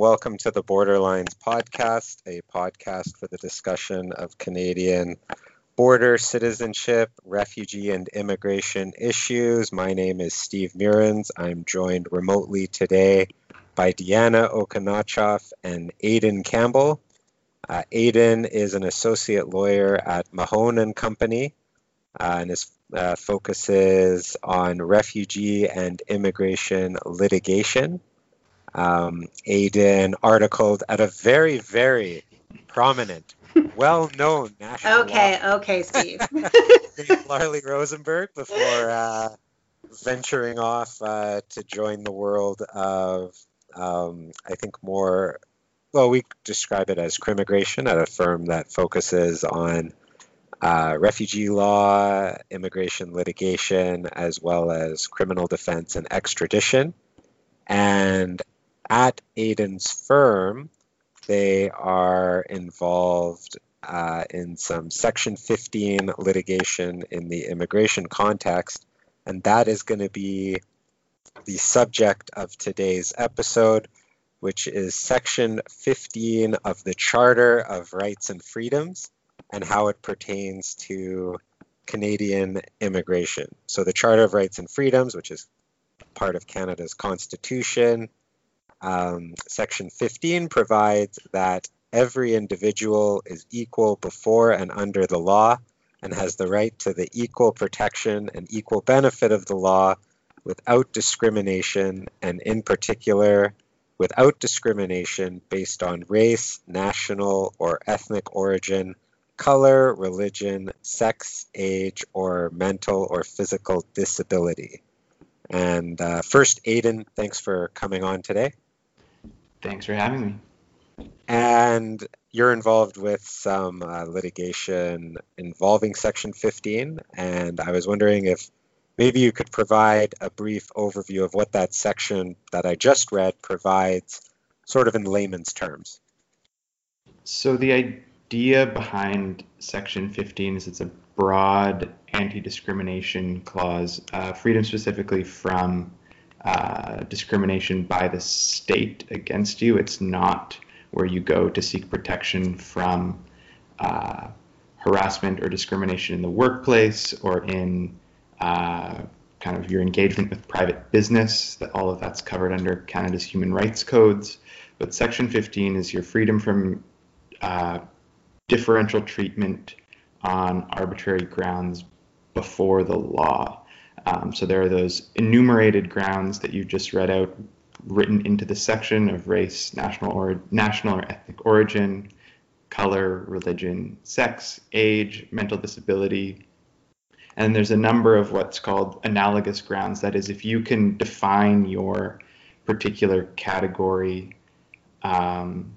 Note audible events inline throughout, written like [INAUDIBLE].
Welcome to the Borderlines podcast, a podcast for the discussion of Canadian border citizenship, refugee, and immigration issues. My name is Steve Meurrens. I'm joined remotely today by Deanna Okun-Nachoff and Aidan Campbell. Uh, Aidan is an associate lawyer at Mahone and Company, uh, and his uh, focuses on refugee and immigration litigation. Um, Aidan articled at a very, very prominent, well-known national. Okay, law. okay, Steve. [LAUGHS] Larlee Rosenberg before uh, venturing off uh, to join the world of, um, I think, more. Well, we describe it as crimmigration at a firm that focuses on uh, refugee law, immigration litigation, as well as criminal defense and extradition. And at Aidan's firm, they are involved uh, in some Section 15 litigation in the immigration context, and that is going to be the subject of today's episode, which is Section 15 of the Charter of Rights and Freedoms and how it pertains to Canadian immigration. So, the Charter of Rights and Freedoms, which is part of Canada's Constitution, um, Section 15 provides that every individual is equal before and under the law and has the right to the equal protection and equal benefit of the law without discrimination, and in particular, without discrimination based on race, national, or ethnic origin, color, religion, sex, age, or mental or physical disability. And uh, first, Aidan, thanks for coming on today. Thanks for having me. And you're involved with some uh, litigation involving Section 15, and I was wondering if maybe you could provide a brief overview of what that section that I just read provides, sort of in layman's terms. So the idea behind Section 15 is it's a broad anti-discrimination clause, uh, freedom specifically from uh, discrimination by the state against you. It's not where you go to seek protection from uh, harassment or discrimination in the workplace or in uh, kind of your engagement with private business. That all of that's covered under Canada's human rights codes. But Section 15 is your freedom from uh, differential treatment on arbitrary grounds before the law. Um, so there are those enumerated grounds that you just read out, written into the section of race, national or national or ethnic origin, color, religion, sex, age, mental disability. And there's a number of what's called analogous grounds. That is, if you can define your particular category um,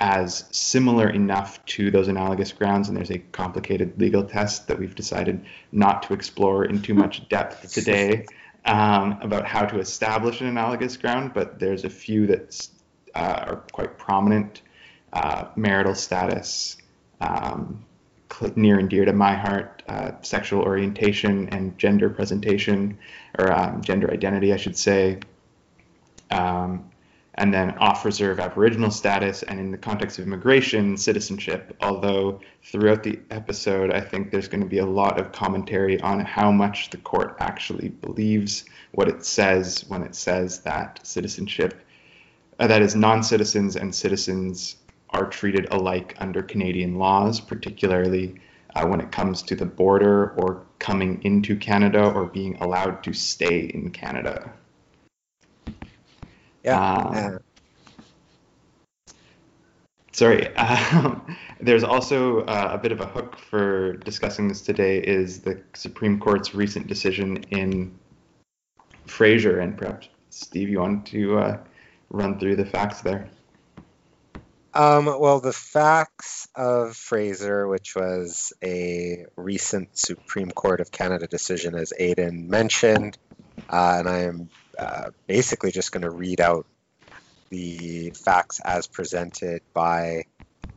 as similar enough to those analogous grounds, and there's a complicated legal test that we've decided not to explore in too much [LAUGHS] depth today um, about how to establish an analogous ground, but there's a few that uh, are quite prominent. Uh, marital status, um, near and dear to my heart, uh, sexual orientation and gender presentation, or um, gender identity, I should say. Um, and then off reserve Aboriginal status, and in the context of immigration, citizenship. Although throughout the episode, I think there's going to be a lot of commentary on how much the court actually believes what it says when it says that citizenship, uh, that is, non citizens and citizens are treated alike under Canadian laws, particularly uh, when it comes to the border or coming into Canada or being allowed to stay in Canada. Yeah. Um, sorry. [LAUGHS] Um, there's also uh, a bit of a hook for discussing this today is the Supreme Court's recent decision in Fraser, and perhaps Steve, you want to uh, run through the facts there. Um, well, the facts of Fraser, which was a recent Supreme Court of Canada decision, as Aidan mentioned, uh, and I am uh, basically just going to read out the facts as presented by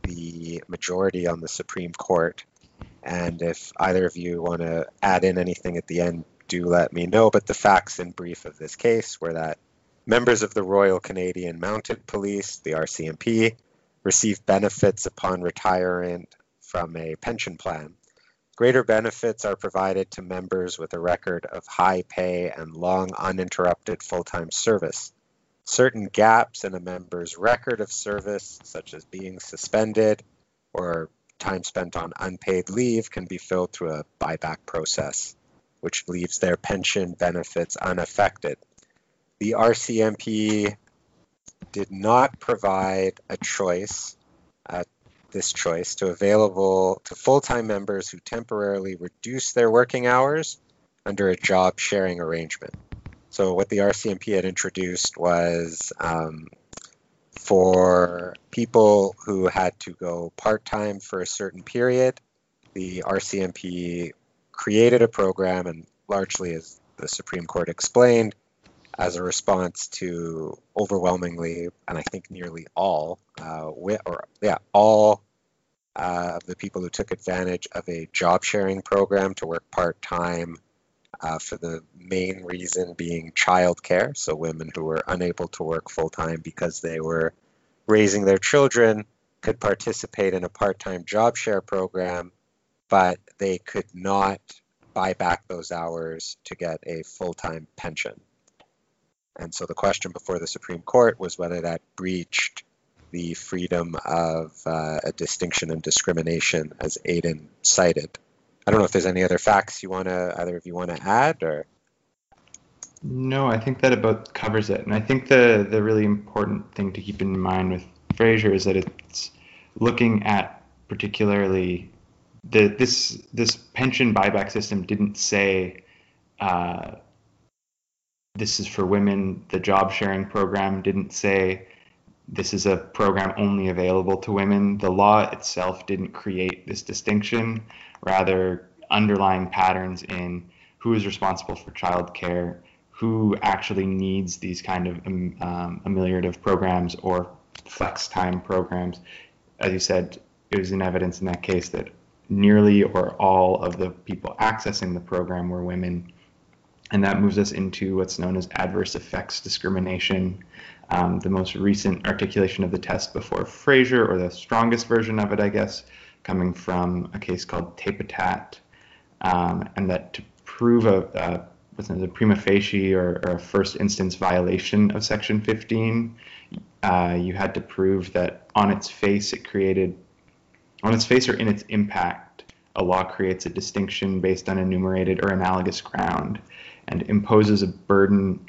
the majority on the Supreme Court. And if either of you want to add in anything at the end, do let me know. But the facts in brief of this case were that Members of the Royal Canadian Mounted Police, the RCMP, receive benefits upon retirement from a pension plan. Greater benefits are provided to members with a record of high pay and long uninterrupted full-time service. Certain gaps in a member's record of service, such as being suspended or time spent on unpaid leave, can be filled through a buyback process, which leaves their pension benefits unaffected. The RCMP did not provide a choice this choice to available to full-time members who temporarily reduce their working hours under a job sharing arrangement. So what the RCMP had introduced was um, for people who had to go part-time for a certain period, the RCMP created a program and largely as the Supreme Court explained, as a response to overwhelmingly, and I think nearly all, uh, or yeah, all uh, of the people who took advantage of a job sharing program to work part time uh, for the main reason being childcare. So women who were unable to work full time because they were raising their children could participate in a part time job share program, but they could not buy back those hours to get a full time pension. And so the question before the Supreme Court was whether that breached the freedom of uh, a distinction and discrimination, as Aidan cited. I don't know if there's any other facts you want to either of you want to add or. No, I think that about covers it. And I think the the really important thing to keep in mind with Fraser is that it's looking at particularly the this this pension buyback system didn't say uh, this is for women. The job sharing program didn't say this is a program only available to women. The law itself didn't create this distinction, rather, underlying patterns in who is responsible for childcare, who actually needs these kind of um, um, ameliorative programs or flex time programs. As you said, it was in evidence in that case that nearly or all of the people accessing the program were women and that moves us into what's known as adverse effects discrimination. Um, the most recent articulation of the test before Fraser, or the strongest version of it, I guess, coming from a case called Taypotat, um, and that to prove a, a what's known as a prima facie or, or, a first instance violation of Section 15, uh, you had to prove that on its face it created, on its face or in its impact, a law creates a distinction based on enumerated or analogous ground and imposes a burden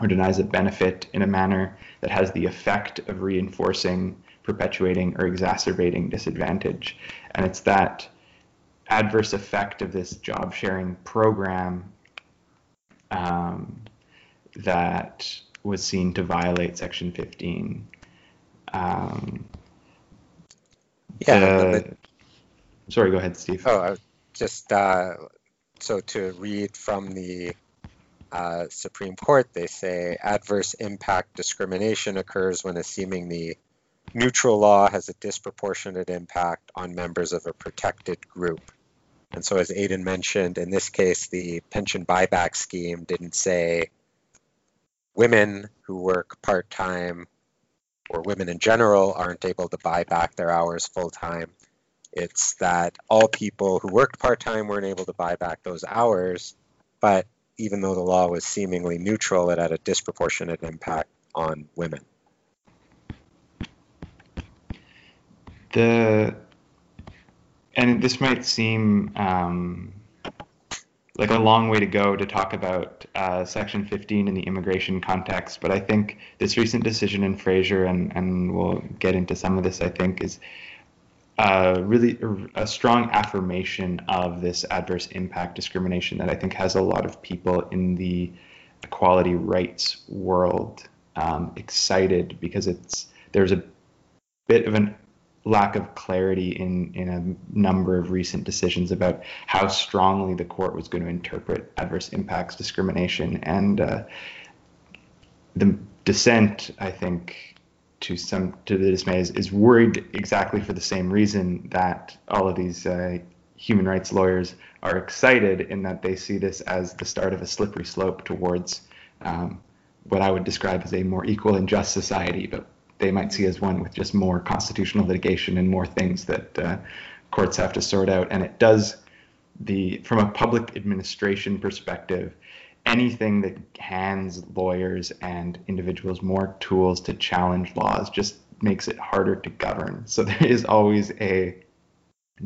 or denies a benefit in a manner that has the effect of reinforcing, perpetuating, or exacerbating disadvantage. And it's that adverse effect of this job sharing program um, that was seen to violate Section 15. Um, yeah. The, sorry, go ahead, Steve. Oh, just uh, so to read from the uh, Supreme Court, they say adverse impact discrimination occurs when a seemingly neutral law has a disproportionate impact on members of a protected group. And so, as Aidan mentioned, in this case, the pension buyback scheme didn't say women who work part time or women in general aren't able to buy back their hours full time. It's that all people who worked part time weren't able to buy back those hours, but even though the law was seemingly neutral, it had a disproportionate impact on women. The and this might seem um, like a long way to go to talk about uh, Section 15 in the immigration context, but I think this recent decision in Fraser, and, and we'll get into some of this, I think, is really a strong affirmation of this adverse impact discrimination that I think has a lot of people in the equality rights world um, excited because it's there's a bit of a lack of clarity in in a number of recent decisions about how strongly the court was going to interpret adverse impacts discrimination. And uh, the dissent I think to some to the dismay is, is worried exactly for the same reason that all of these uh, human rights lawyers are excited in that they see this as the start of a slippery slope towards um, what I would describe as a more equal and just society, but they might see as one with just more constitutional litigation and more things that uh, courts have to sort out. And it does the from a public administration perspective, anything that hands lawyers and individuals more tools to challenge laws just makes it harder to govern. So [LAUGHS] there is always a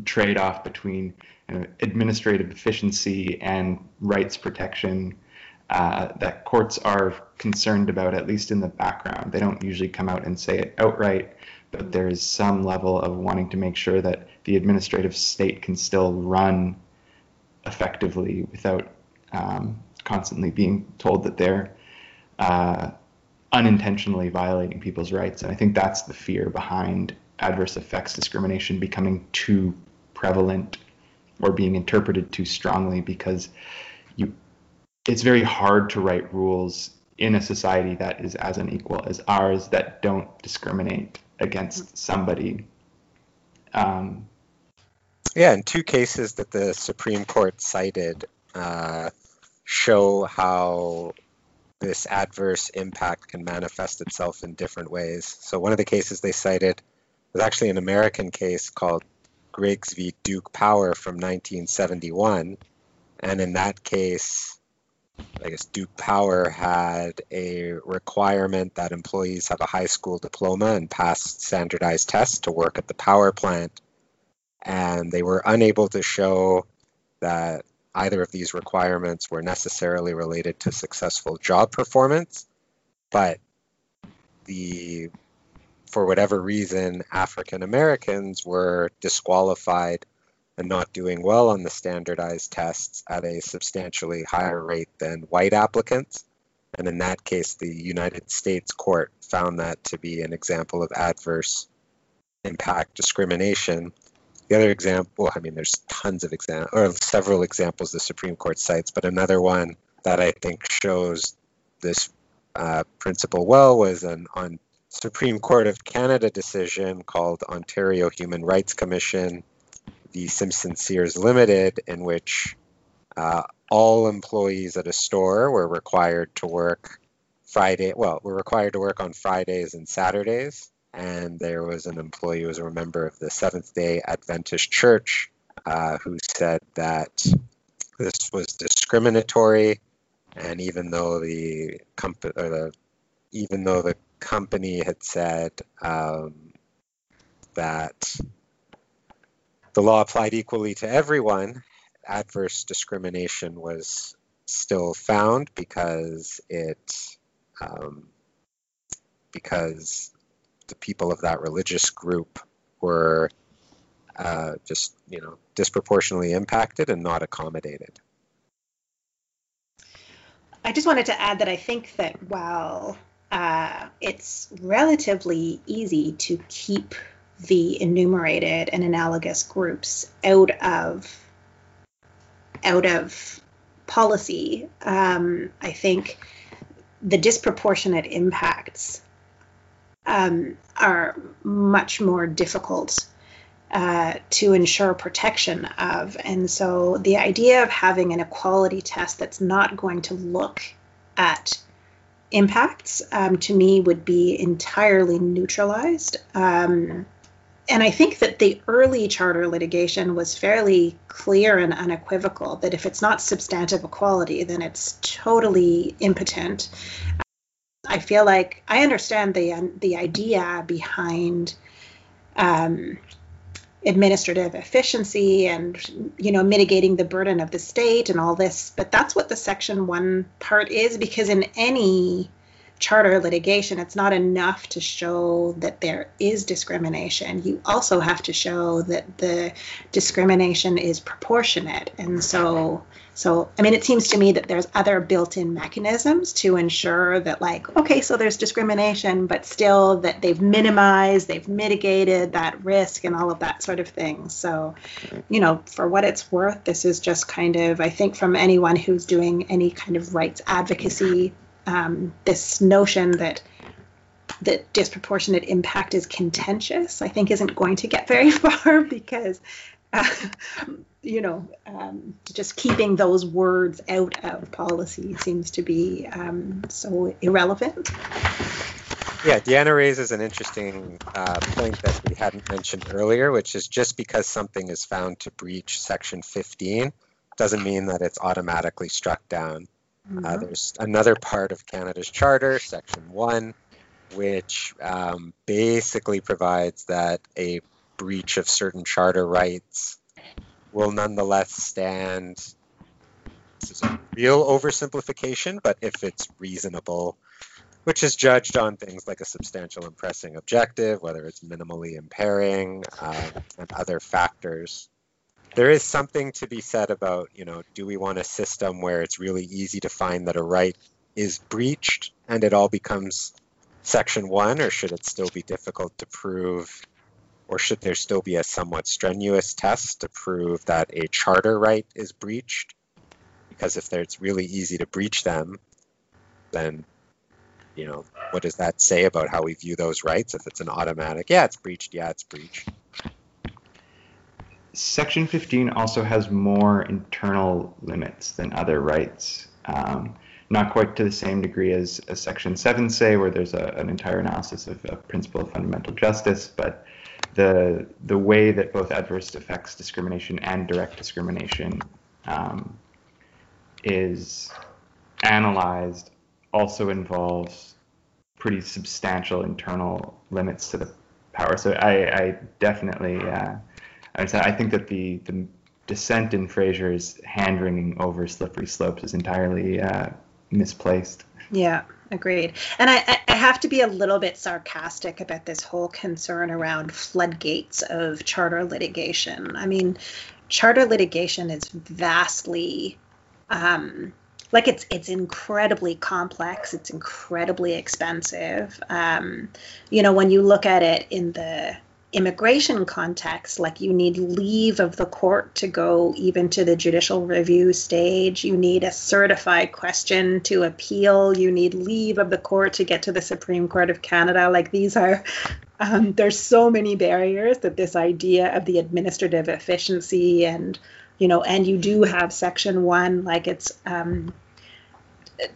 trade-off between you know, administrative efficiency and rights protection uh, that courts are concerned about, at least in the background. They don't usually come out and say it outright, but there is some level of wanting to make sure that the administrative state can still run effectively without um, constantly being told that they're uh, unintentionally violating people's rights. And I think that's the fear behind adverse effects discrimination becoming too prevalent or being interpreted too strongly because you it's very hard to write rules in a society that is as unequal as ours that don't discriminate against somebody. Um, yeah, in two cases that the Supreme Court cited uh, show how this adverse impact can manifest itself in different ways. So one of the cases they cited was actually an American case called Griggs v. Duke Power from 1971. And in that case, I guess Duke Power had a requirement that employees have a high school diploma and pass standardized tests to work at the power plant. And they were unable to show that either of these requirements were necessarily related to successful job performance, but the for whatever reason, African Americans were disqualified and not doing well on the standardized tests at a substantially higher rate than white applicants. And in that case, the United States court found that to be an example of adverse impact discrimination. The other example, I mean, there's tons of examples, or several examples the Supreme Court cites, but another one that I think shows this uh, principle well was an on Supreme Court of Canada decision called Ontario Human Rights Commission the Simpson Sears Limited, in which uh, all employees at a store were required to work Friday. Well, were required to work on Fridays and Saturdays. And there was an employee who was a member of the Seventh Day Adventist Church uh, who said that this was discriminatory, and even though the company or the even though the company had said um, that the law applied equally to everyone, adverse discrimination was still found because it um, because the people of that religious group were uh, just you know disproportionately impacted and not accommodated. I just wanted to add that I think that while uh, it's relatively easy to keep the enumerated and analogous groups out of out of policy, um, I think the disproportionate impacts um, are much more difficult uh, to ensure protection of. And so the idea of having an equality test that's not going to look at impacts um, to me would be entirely neutralized. Um, and I think that the early charter litigation was fairly clear and unequivocal that if it's not substantive equality, then it's totally impotent. I feel like I understand the the idea behind um, administrative efficiency and you know mitigating the burden of the state and all this, but that's what the Section One part is because in any charter litigation, it's not enough to show that there is discrimination. You also have to show that the discrimination is proportionate. And so, so I mean, it seems to me that there's other built-in mechanisms to ensure that, like, okay, so there's discrimination, but still that they've minimized, they've mitigated that risk, and all of that sort of thing. So, you know, for what it's worth, this is just kind of, I think, from anyone who's doing any kind of rights advocacy um, this notion that that disproportionate impact is contentious, I think isn't going to get very [LAUGHS] far because, uh, you know, um, just keeping those words out of policy seems to be um, so irrelevant. Yeah, Deanna raises an interesting uh, point that we hadn't mentioned earlier, which is just because something is found to breach Section 15 doesn't mean that it's automatically struck down. Mm-hmm. Uh, there's another part of Canada's charter, Section 1, which um, basically provides that a breach of certain charter rights will nonetheless stand. This is a real oversimplification, but if it's reasonable, which is judged on things like a substantial and pressing objective, whether it's minimally impairing, uh, and other factors. There is something to be said about, you know, do we want a system where it's really easy to find that a right is breached and it all becomes section one, or should it still be difficult to prove or should there still be a somewhat strenuous test to prove that a charter right is breached? Because if it's really easy to breach them, then you know, what does that say about how we view those rights? If it's an automatic, yeah, it's breached, yeah, it's breached. Section 15 also has more internal limits than other rights. Um, not quite to the same degree as, as Section 7 say, where there's a, an entire analysis of, a principle of fundamental justice, but the the way that both adverse effects discrimination and direct discrimination um, is analyzed also involves pretty substantial internal limits to the power. So I, I definitely, uh, I think that the, the dissent in Fraser's hand wringing over slippery slopes is entirely uh, misplaced. Yeah, agreed. And I, I have to be a little bit sarcastic about this whole concern around floodgates of charter litigation. I mean, charter litigation is vastly um, like it's it's incredibly complex it's incredibly expensive um, you know when you look at it in the immigration context like you need leave of the court to go even to the judicial review stage. You need a certified question to appeal. You need leave of the court to get to the supreme court of canada. Like these are um, there's so many barriers that this idea of the administrative efficiency and you know and you do have section one like it's um,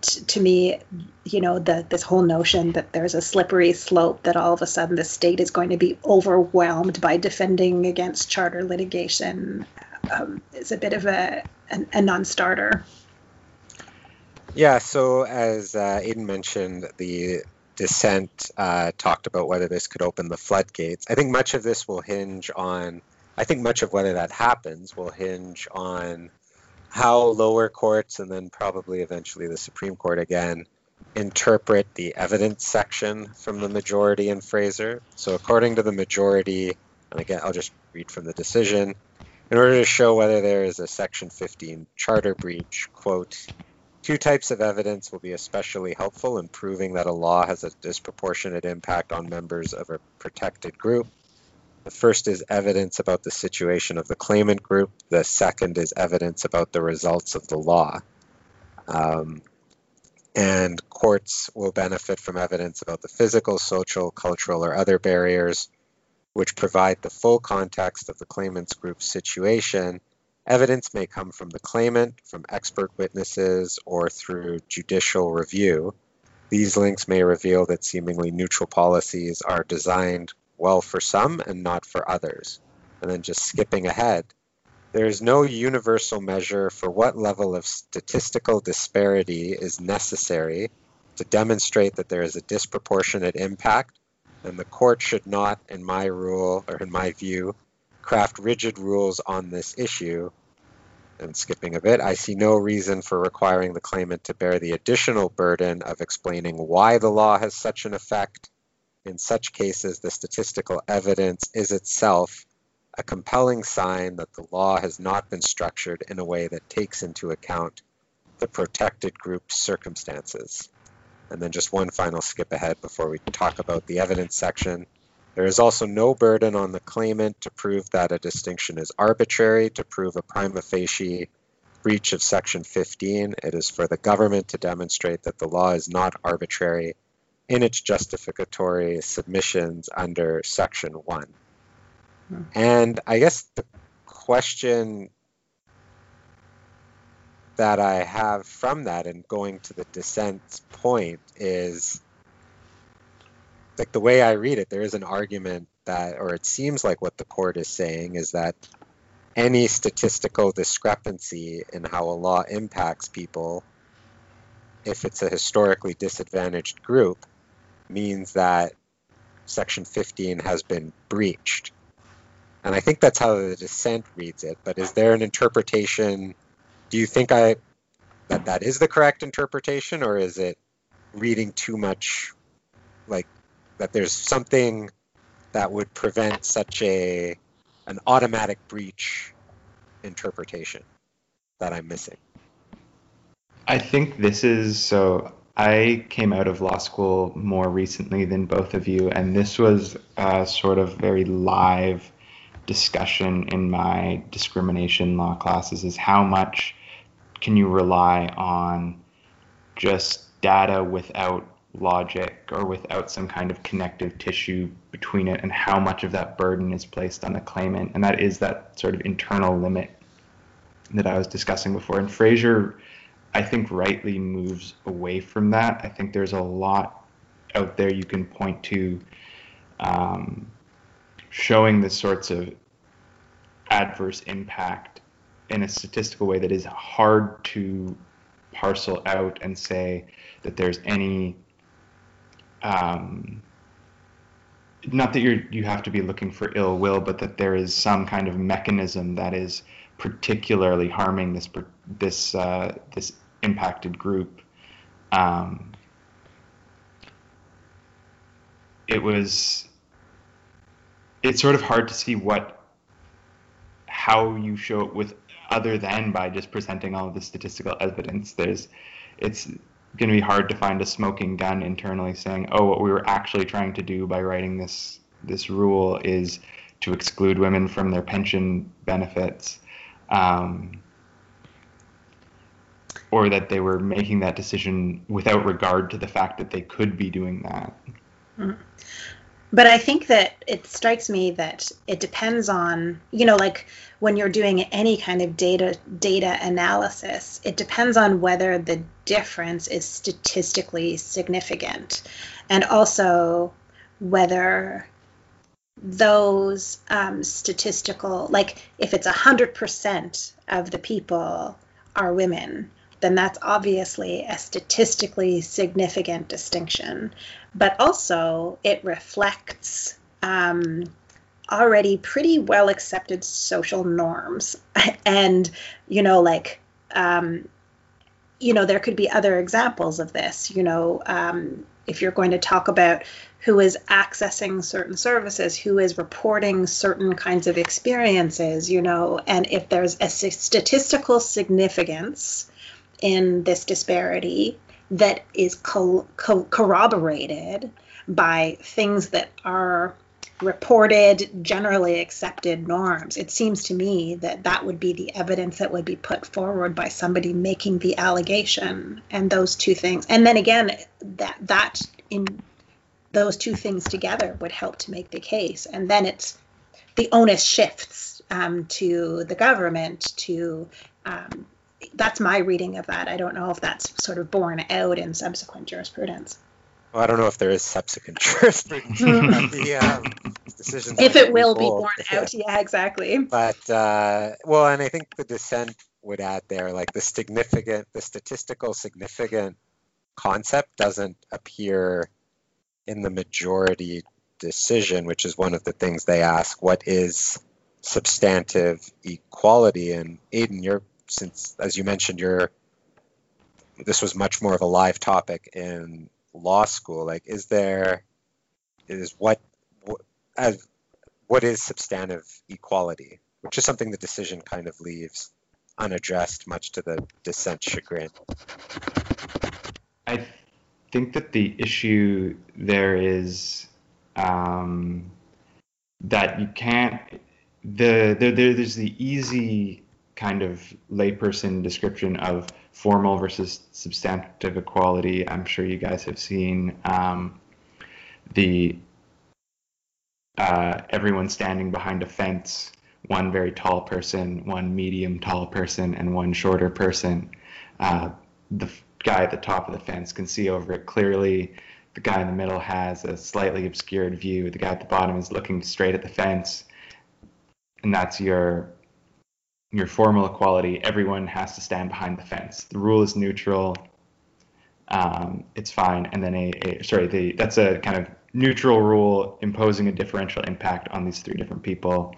to me you know the this whole notion that there's a slippery slope that all of a sudden the state is going to be overwhelmed by defending against charter litigation um, is a bit of a, a, non-starter. Yeah so as uh, Aidan mentioned the dissent uh, talked about whether this could open the floodgates. I think much of this will hinge on I think much of whether that happens will hinge on how lower courts and then probably eventually the Supreme Court again interpret the evidence section from the majority in Fraser. So, according to the majority, and again, I'll just read from the decision. In order to show whether there is a Section 15 charter breach, quote, two types of evidence will be especially helpful in proving that a law has a disproportionate impact on members of a protected group. The first is evidence about the situation of the claimant group. The second is evidence about the results of the law. Um, and courts will benefit from evidence about the physical, social, cultural, or other barriers which provide the full context of the claimant's group's situation. Evidence may come from the claimant, from expert witnesses, or through judicial review. These links may reveal that seemingly neutral policies are designed well for some and not for others. And then just skipping ahead, there is no universal measure for what level of statistical disparity is necessary to demonstrate that there is a disproportionate impact, and the court should not, in my rule or in my view, craft rigid rules on this issue. And skipping a bit, I see no reason for requiring the claimant to bear the additional burden of explaining why the law has such an effect in such cases, the statistical evidence is itself a compelling sign that the law has not been structured in a way that takes into account the protected group's circumstances. And then just one final skip ahead before we talk about the evidence section. There is also no burden on the claimant to prove that a distinction is arbitrary, to prove a prima facie breach of Section 15. It is for the government to demonstrate that the law is not arbitrary in its justificatory submissions under Section 1. Hmm. And I guess the question that I have from that and going to the dissent's point is like the way I read it, there is an argument that, or it seems like what the court is saying is that any statistical discrepancy in how a law impacts people, if it's a historically disadvantaged group, means that Section 15 has been breached. And I think that's how the dissent reads it. But is there an interpretation? Do you think I that that is the correct interpretation, or is it reading too much, like that there's something that would prevent such a an automatic breach interpretation that I'm missing? I think this is so. I came out of law school more recently than both of you, and this was a sort of very live discussion in my discrimination law classes is how much can you rely on just data without logic or without some kind of connective tissue between it and how much of that burden is placed on the claimant? And that is that sort of internal limit that I was discussing before. And Fraser I think rightly moves away from that. I think there's a lot out there you can point to um, showing the sorts of adverse impact in a statistical way that is hard to parcel out and say that there's any um, not that you're you have to be looking for ill will, but that there is some kind of mechanism that is particularly harming this this uh, this impacted group. Um, it was it's sort of hard to see what how you show it with other than by just presenting all of the statistical evidence. There's it's going to be hard to find a smoking gun internally saying, "Oh, what we were actually trying to do by writing this this rule is to exclude women from their pension benefits." Um, or that they were making that decision without regard to the fact that they could be doing that. Mm. But I think that it strikes me that it depends on, you know, like when you're doing any kind of data data analysis, it depends on whether the difference is statistically significant, and also whether those um, statistical, like if it's a hundred percent of the people are women, then that's obviously a statistically significant distinction but also it reflects um, already pretty well accepted social norms. [LAUGHS] and, you know, like, um, you know, there could be other examples of this. You know, um, if you're going to talk about who is accessing certain services, who is reporting certain kinds of experiences, you know, and if there's a statistical significance in this disparity, that is co- co- corroborated by things that are reported generally accepted norms. It seems to me that that would be the evidence that would be put forward by somebody making the allegation and those two things. And then again that that in those two things together would help to make the case. And then it's the onus shifts um, to the government to um, that's my reading of that. I don't know if that's sort of borne out in subsequent jurisprudence. Well, I don't know if there is subsequent [LAUGHS] jurisprudence. the um, decisions. If it will be borne out, yeah, exactly. But uh, well, and I think the dissent would add there, like the significant, the statistical significant concept doesn't appear in the majority decision, which is one of the things they ask. What is substantive equality? And Aidan, you're since, as you mentioned, you're this was much more of a live topic in law school. Like, is there is what, as what is substantive equality, which is something the decision kind of leaves unaddressed, much to the dissent's chagrin. I think that the issue there is um, that you can't. The, the there's the easy kind of layperson description of formal versus substantive equality. I'm sure you guys have seen um, the uh, everyone standing behind a fence, one very tall person, one medium tall person, and one shorter person. uh, the guy at the top of the fence can see over it clearly. The guy in the middle has a slightly obscured view. The guy at the bottom is looking straight at the fence, and that's your your formal equality. Everyone has to stand behind the fence. The rule is neutral. Um, it's fine. And then a, a sorry, the that's a kind of neutral rule imposing a differential impact on these three different people.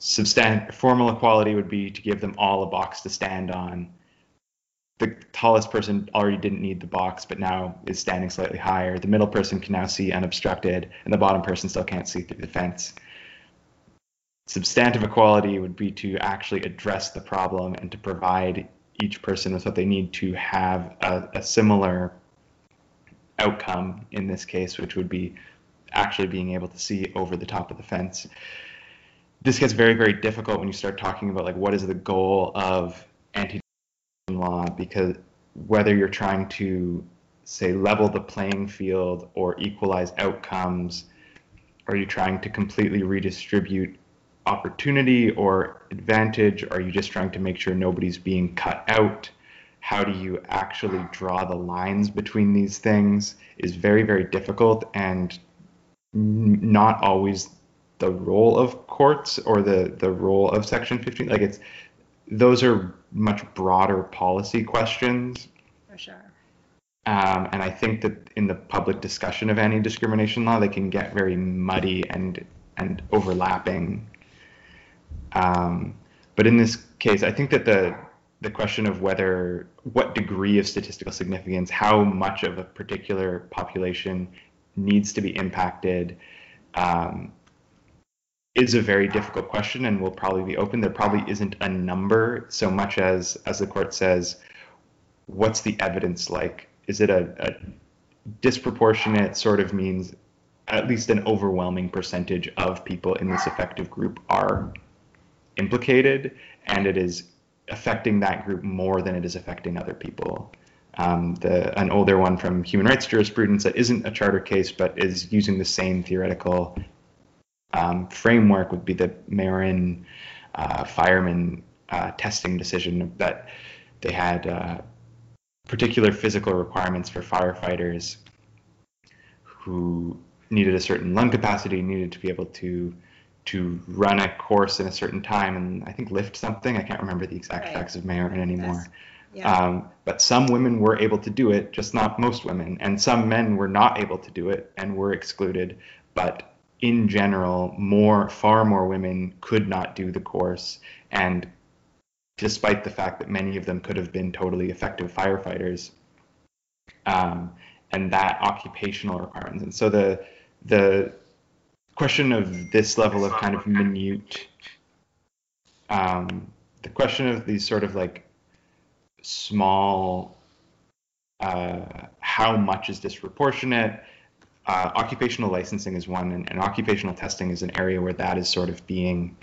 Substan- formal equality would be to give them all a box to stand on the tallest person already didn't need the box, but now is standing slightly higher. The middle person can now see unobstructed, and the bottom person still can't see through the fence. Substantive equality would be to actually address the problem and to provide each person with what they need to have a, a similar outcome in this case, which would be actually being able to see over the top of the fence. This gets very, very difficult when you start talking about like what is the goal of anti-discrimination law because whether you're trying to say level the playing field or equalize outcomes are you trying to completely redistribute opportunity or advantage are you just trying to make sure nobody's being cut out how do you actually draw the lines between these things is very very difficult and not always the role of courts or the the role of section 15 like it's those are much broader policy questions. For sure. Um, and I think that in the public discussion of anti-discrimination law, they can get very muddy and and overlapping. Um, but in this case, I think that the the question of whether what degree of statistical significance, how much of a particular population needs to be impacted, um, is a very difficult question and will probably be open. There probably isn't a number so much as, as the court says, what's the evidence like? Is it a, a disproportionate sort of means at least an overwhelming percentage of people in this affective group are implicated and it is affecting that group more than it is affecting other people. Um, the, an older one from human rights jurisprudence that isn't a charter case but is using the same theoretical um, framework would be the Meiorin uh, fireman uh, testing decision that they had uh, particular physical requirements for firefighters who needed a certain lung capacity, needed to be able to to run a course in a certain time, and I think lift something. I can't remember the exact right. facts of Meiorin anymore. Yeah. Um, but some women were able to do it, just not most women, and some men were not able to do it and were excluded. But in general, more far more women could not do the course, and despite the fact that many of them could have been totally effective firefighters, um, and that occupational requirements, and so the the question of this level of kind of minute, um, the question of these sort of like small, uh, how much is disproportionate? uh, occupational licensing is one, and, and, occupational testing is an area where that is sort of being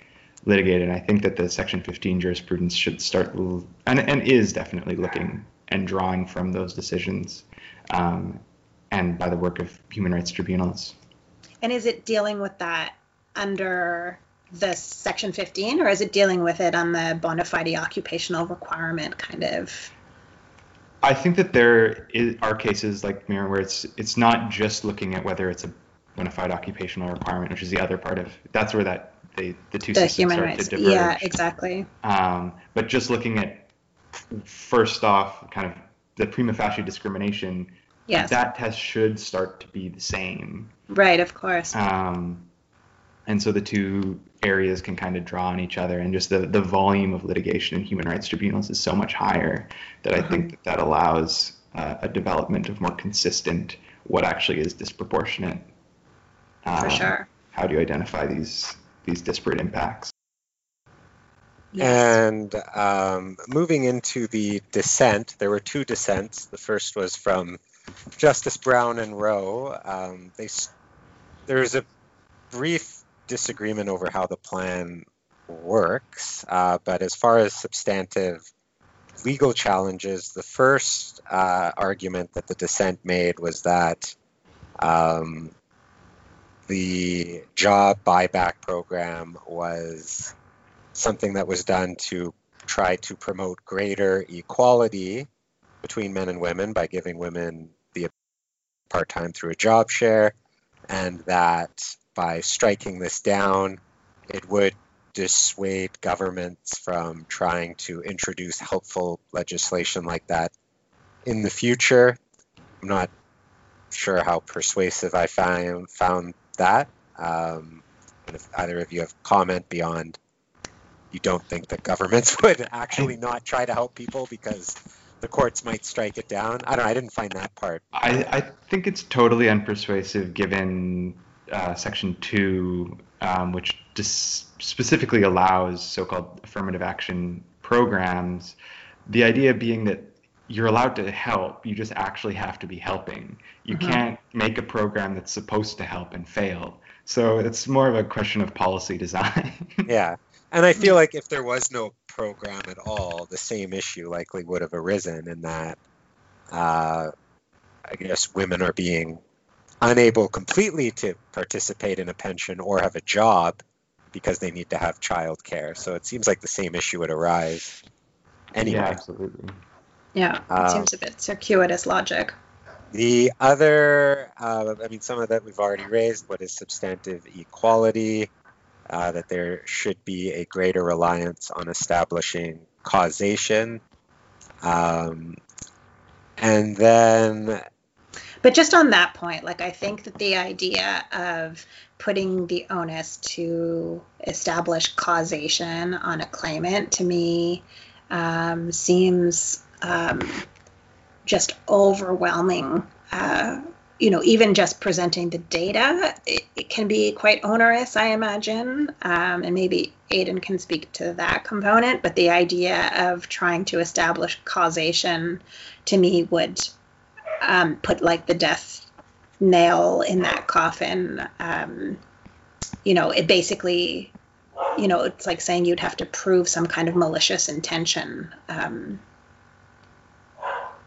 litigated. And I think that the Section 15 jurisprudence should start and, and is definitely looking and drawing from those decisions um, and by the work of human rights tribunals. And is it dealing with that under the Section 15, or is it dealing with it on the bona fide occupational requirement kind of I think that there is, are cases like Mirror where it's it's not just looking at whether it's a bona fide occupational requirement, which is the other part of that's where that they the two the systems start rights. to diverge. Yeah, exactly. Um, but just looking at first off, kind of the prima facie discrimination. Yes. That test should start to be the same. Right, of course. Um, and so the two areas can kind of draw on each other and just the, the volume of litigation in human rights tribunals is so much higher that i think that, that allows uh, a development of more consistent what actually is disproportionate for um, sure how do you identify these these disparate impacts yes. and um, moving into the dissent there were two dissents the first was from justice brown and Rowe um, they there's a brief disagreement over how the plan works. Uh, but as far as substantive legal challenges, the first uh, argument that the dissent made was that um, the job buyback program was something that was done to try to promote greater equality between men and women by giving women part time through a job share, and that by striking this down, it would dissuade governments from trying to introduce helpful legislation like that in the future. I'm not sure how persuasive I found that. Um, if either of you have comment beyond, you don't think that governments [LAUGHS] would actually not try to help people because the courts might strike it down. I don't. I didn't find that part. I, I think it's totally unpersuasive given uh, Section Two, um, which dis- specifically allows so-called affirmative action programs. The idea being that you're allowed to help, you just actually have to be helping. You mm-hmm. can't make a program that's supposed to help and fail. So it's more of a question of policy design. [LAUGHS] yeah. And I feel like if there was no program at all, the same issue likely would have arisen in that uh, I guess women are being unable completely to participate in a pension or have a job because they need to have childcare. So it seems like the same issue would arise anyway. Yeah, absolutely. Yeah, it um, seems a bit circuitous logic. The other, uh, I mean, some of that we've already raised. What is substantive equality? Uh, that there should be a greater reliance on establishing causation. Um, and then. But just on that point, like, I think that the idea of putting the onus to establish causation on a claimant to me um, seems um, just overwhelming. Uh, you know, even just presenting the data, it, it can be quite onerous, I imagine. Um, and maybe Aidan can speak to that component. But the idea of trying to establish causation to me would um, put like the death nail in that coffin. Um, you know, it basically, you know, it's like saying you'd have to prove some kind of malicious intention. Um,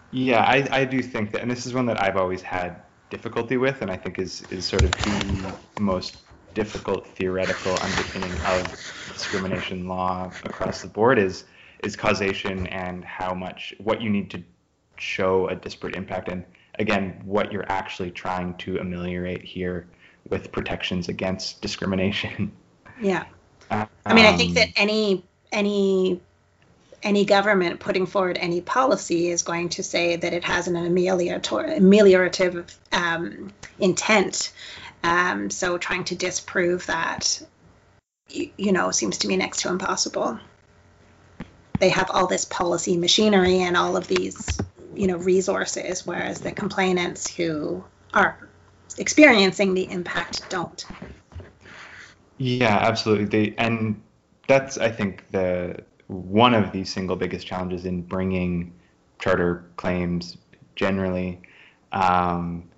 yeah, I, I do think that, and this is one that I've always had difficulty with, and I think is is sort of the most difficult theoretical underpinning of discrimination law across the board is is causation and how much what you need to show a disparate impact and again what you're actually trying to ameliorate here with protections against discrimination. Yeah. Uh, [LAUGHS] I mean, I think that um, any any any government putting forward any policy is going to say that it has an ameliorative um, intent. Um, so trying to disprove that, you, you, know, seems to me next to impossible. They have all this policy machinery and all of these, you know, resources, whereas the complainants who are experiencing the impact don't. Yeah, absolutely. They and that's I think the one of the single biggest challenges in bringing charter claims generally. Um,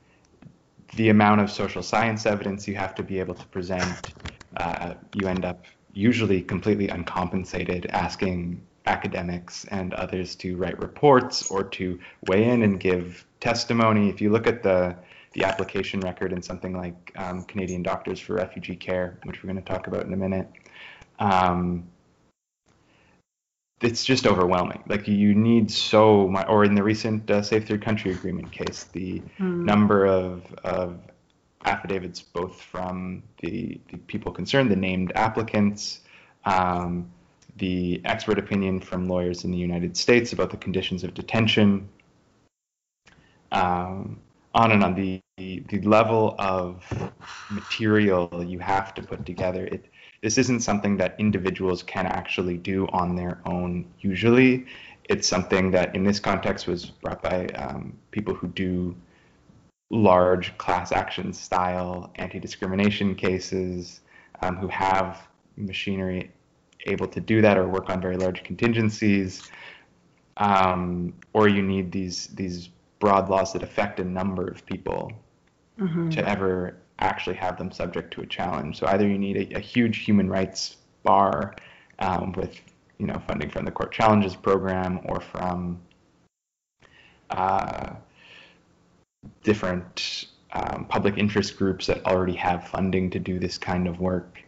the amount of social science evidence you have to be able to present, uh, you end up usually completely uncompensated asking academics and others to write reports or to weigh in and give testimony. If you look at the the application record in something like um, Canadian Doctors for Refugee Care, which we're going to talk about in a minute, um, it's just overwhelming. Like you need so much. Or in the recent uh, Safe Third Country Agreement case, the mm. number of of affidavits, both from the, the people concerned, the named applicants, um, the expert opinion from lawyers in the United States about the conditions of detention, um, on and on. The, the the level of material you have to put together. It this isn't something that individuals can actually do on their own usually. It's something that in this context was brought by um, people who do large class action style anti discrimination cases, um, who have machinery able to do that or work on very large contingencies. Um, or you need these these broad laws that affect a number of people mm-hmm. to ever actually have them subject to a challenge. So either you need a, a huge human rights bar um, with you know funding from the court challenges program or from uh, different um, public interest groups that already have funding to do this kind of work,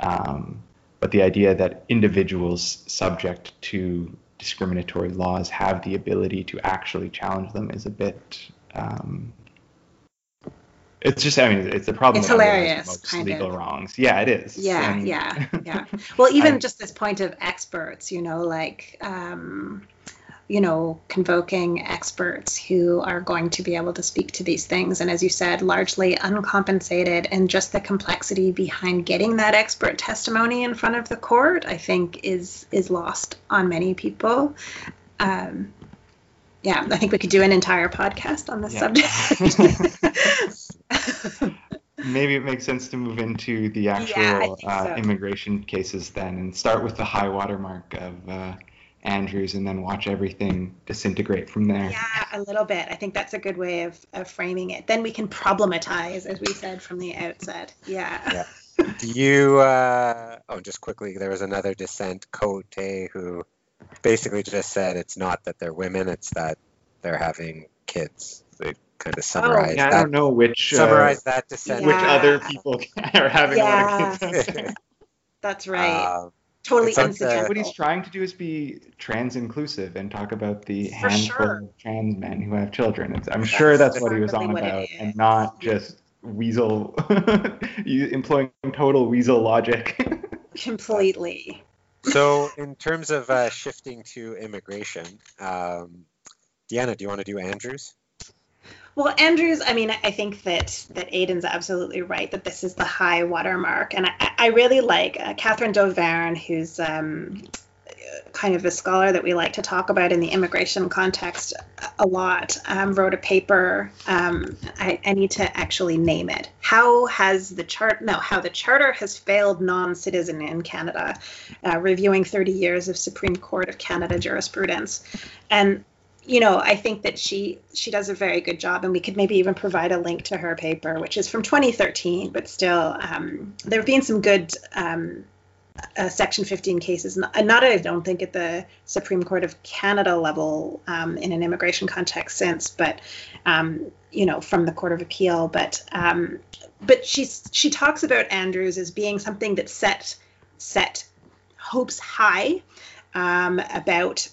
um, but the idea that individuals subject to discriminatory laws have the ability to actually challenge them is a bit. Um, it's just, I mean, it's a problem. It's hilarious, most legal of. wrongs. Yeah, it is. Yeah, And- yeah, [LAUGHS] yeah. Well, even I- just this point of experts, you know, like, um, you know, convoking experts who are going to be able to speak to these things. And as you said, largely uncompensated, and just the complexity behind getting that expert testimony in front of the court, I think, is is lost on many people. Um, yeah, I think we could do an entire podcast on this subject. [LAUGHS] [LAUGHS] [LAUGHS] Maybe it makes sense to move into the actual I think uh, so. immigration cases then and start with the high watermark of uh, Andrews and then watch everything disintegrate from there. Yeah, a little bit. I think that's a good way of, of framing it. Then we can problematize, as we said from the outset. Yeah. Yeah. [LAUGHS] Do you? Uh, oh, just quickly, there was another dissent, Cote, who basically just said it's not that they're women; it's that they're having kids. They kind of summarized Yeah, I don't know which uh, Summarize that dissent. which Yeah. other people [LAUGHS] are having a lot Yeah. of kids. [LAUGHS] That's right. Um, totally it's on the- incidental. what he's trying to do is be trans inclusive and talk about the For handful sure. of trans men who have children. It's, I'm sure that's what he was on about, and not just weasel, [LAUGHS] employing total weasel logic. Completely. so, in terms of uh, shifting to immigration, um, Deanna, do you want to do Andrews? Well, Andrews, I mean, I think that that Aidan's absolutely right that this is the high watermark, and I, I really like uh, Catherine Dauvergne, who's um, kind of a scholar that we like to talk about in the immigration context a lot. Um, wrote a paper. Um, I, I need to actually name it. How has the chart? No, how the charter has failed non-citizen in Canada, uh, reviewing 30 years of Supreme Court of Canada jurisprudence, and you know, I think that she she does a very good job, and we could maybe even provide a link to her paper, which is from 2013. But still, um, there have been some good um, uh, Section 15 cases, not, not I don't think at the Supreme Court of Canada level um, in an immigration context since, but um, you know, from the Court of Appeal. But um, but she's she talks about Andrews as being something that set set hopes high um, about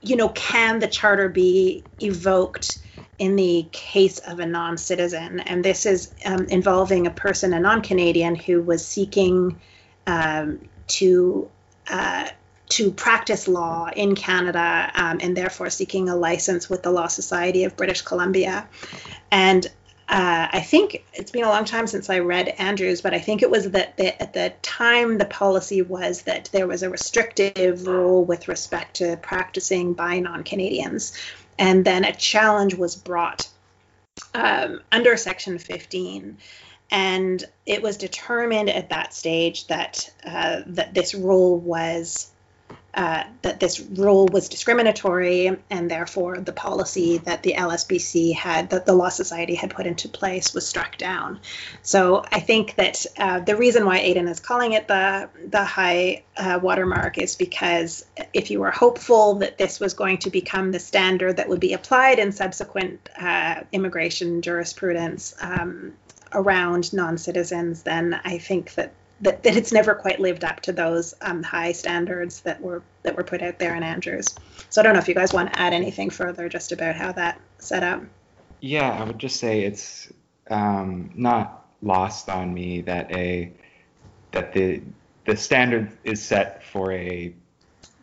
you know, can the charter be evoked in the case of a non-citizen? And this is um, involving a person, a non-Canadian, who was seeking um, to uh, to practice law in Canada um, and therefore seeking a license with the Law Society of British Columbia. And uh, I think it's been a long time since I read Andrews, but I think it was that the, at the time the policy was that there was a restrictive rule with respect to practicing by non Canadians. And then a challenge was brought um, under Section 15. And it was determined at that stage that uh, that this rule was uh, that this rule was discriminatory, and therefore the policy that the LSBC had, that the Law Society had put into place, was struck down. So I think that uh, the reason why Aidan is calling it the the high uh, watermark is because if you were hopeful that this was going to become the standard that would be applied in subsequent uh, immigration jurisprudence um, around non-citizens, then I think that that, that it's never quite lived up to those um, high standards that were that were put out there in Andrews. So I don't know if you guys want to add anything further just about how that set up. Yeah, I would just say it's um, not lost on me that a that the the standard is set for a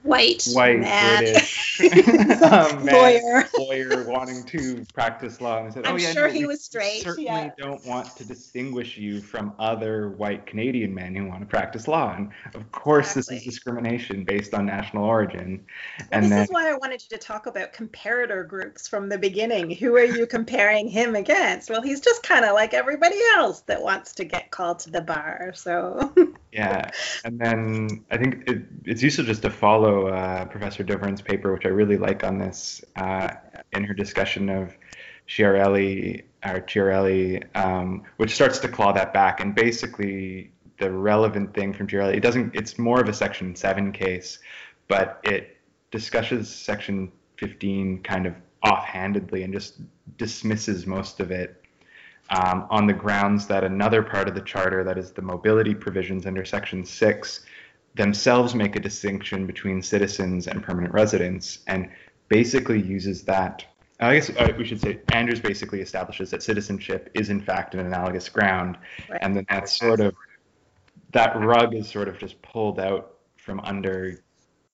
White, white man. British [LAUGHS] [LAUGHS] um, man, lawyer. lawyer wanting to practice law and said, I'm "Oh yeah, sure no, he was straight, Certainly yeah. don't want to distinguish you from other white Canadian men who want to practice law, and of course this is discrimination based on national origin." And this then is why I wanted you to talk about comparator groups from the beginning. Who are you comparing him against? Well, he's just kind of like everybody else that wants to get called to the bar. So [LAUGHS] Yeah, and then I think it, it's useful just to follow uh, Professor Dauvergne's paper, which I really like on this, uh, in her discussion of Chiarelli, or Chiarelli, um, which starts to claw that back. And basically, the relevant thing from Chiarelli, it doesn't, it's more of a Section 7 case, but it discusses Section 15 kind of offhandedly and just dismisses most of it. Um, on the grounds that another part of the charter, that is the mobility provisions under Section 6, themselves make a distinction between citizens and permanent residents and basically uses that. I guess uh, we should say Andrews basically establishes that citizenship is in fact an analogous ground, right. and then that's sort of that rug is sort of just pulled out from under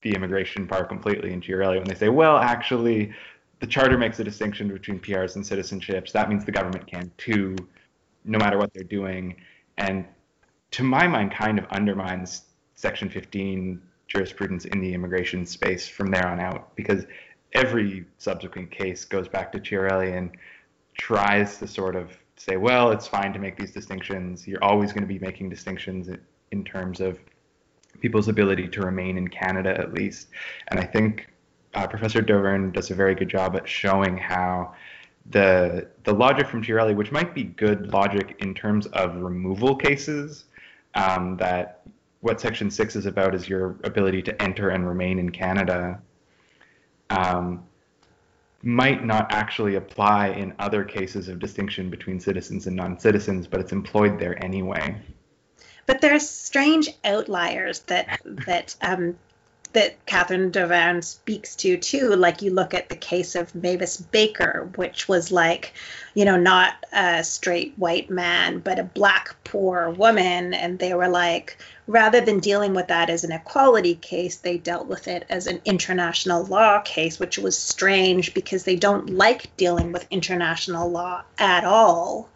the immigration part completely in Chiarelli when they say, well, actually, the charter makes a distinction between PRs and citizenships. That means the government can too, no matter what they're doing. And to my mind, kind of undermines Section 15 jurisprudence in the immigration space from there on out because every subsequent case goes back to Chiarelli and tries to sort of say, well, it's fine to make these distinctions. You're always going to be making distinctions in terms of people's ability to remain in Canada, at least. And I think uh, Professor Dauvergne does a very good job at showing how the the logic from Chiarelli, which might be good logic in terms of removal cases, um, that what Section Six is about is your ability to enter and remain in Canada. Um, might not actually apply in other cases of distinction between citizens and non-citizens, but it's employed there anyway. But there are strange outliers that that um, that Catherine Dauvergne speaks to too. Like you look at the case of Mavis Baker, which was like, you know, not a straight white man, but a black poor woman. And they were like, rather than dealing with that as an equality case, they dealt with it as an international law case, which was strange because they don't like dealing with international law at all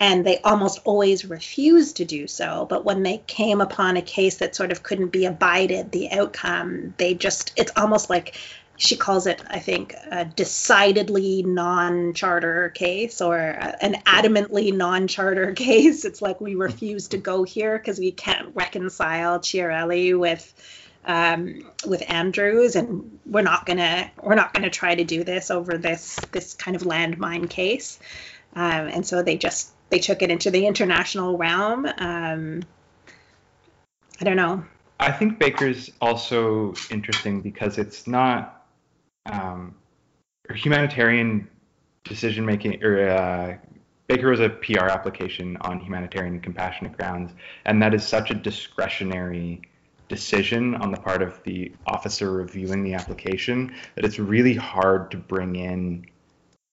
and they almost always refused to do so. But when they came upon a case that sort of couldn't be abided, the outcome, they just, it's almost like she calls it, I think, a decidedly non charter case or an adamantly non charter [LAUGHS] case. It's like we refuse to go here because we can't reconcile Chiarelli with. Um, with Andrews, and we're not gonna we're not gonna try to do this over this this kind of landmine case, um, and so they just they took it into the international realm. Um, I don't know. I think Baker's also interesting because it's not um, humanitarian decision making or uh, Baker was a PR application on humanitarian and compassionate grounds, and that is such a discretionary decision on the part of the officer reviewing the application that it's really hard to bring in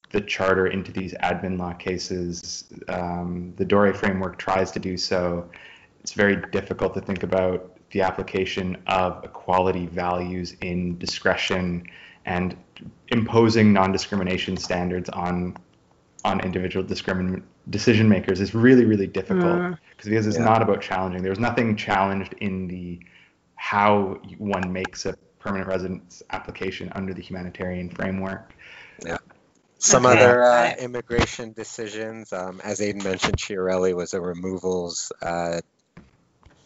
the charter into these admin law cases. Um, the Dore framework tries to do so. It's very difficult to think about the application of equality values in discretion and imposing non-discrimination standards on on individual discrimin- decision makers is really really difficult mm. because it's yeah. not about challenging. There's nothing challenged in the how one makes a permanent residence application under the humanitarian framework. Yeah. Some okay. other uh, immigration decisions, um, as Aidan mentioned, Chiarelli was a removals uh,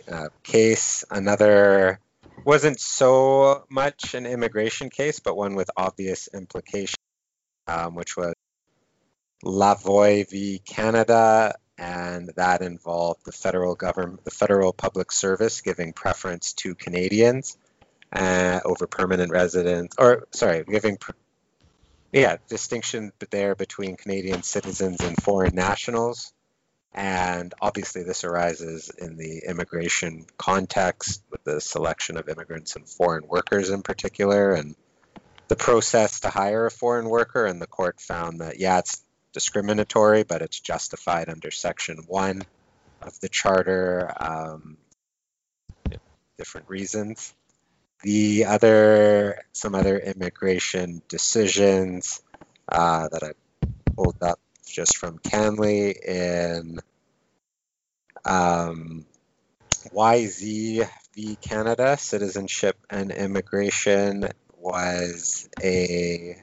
uh, case. Another wasn't so much an immigration case, but one with obvious implication, um, which was Lavoie v. Canada, and that involved the federal government, the federal public service giving preference to Canadians uh, over permanent residents, or sorry, giving yeah, distinction there between Canadian citizens and foreign nationals. And obviously, this arises in the immigration context with the selection of immigrants and foreign workers in particular, and the process to hire a foreign worker. And the court found that, yeah, it's discriminatory, but it's justified under Section 1 of the Charter, um, different reasons the other some other immigration decisions uh, that I pulled up just from CanLII in um, YZ v Canada, citizenship and immigration was a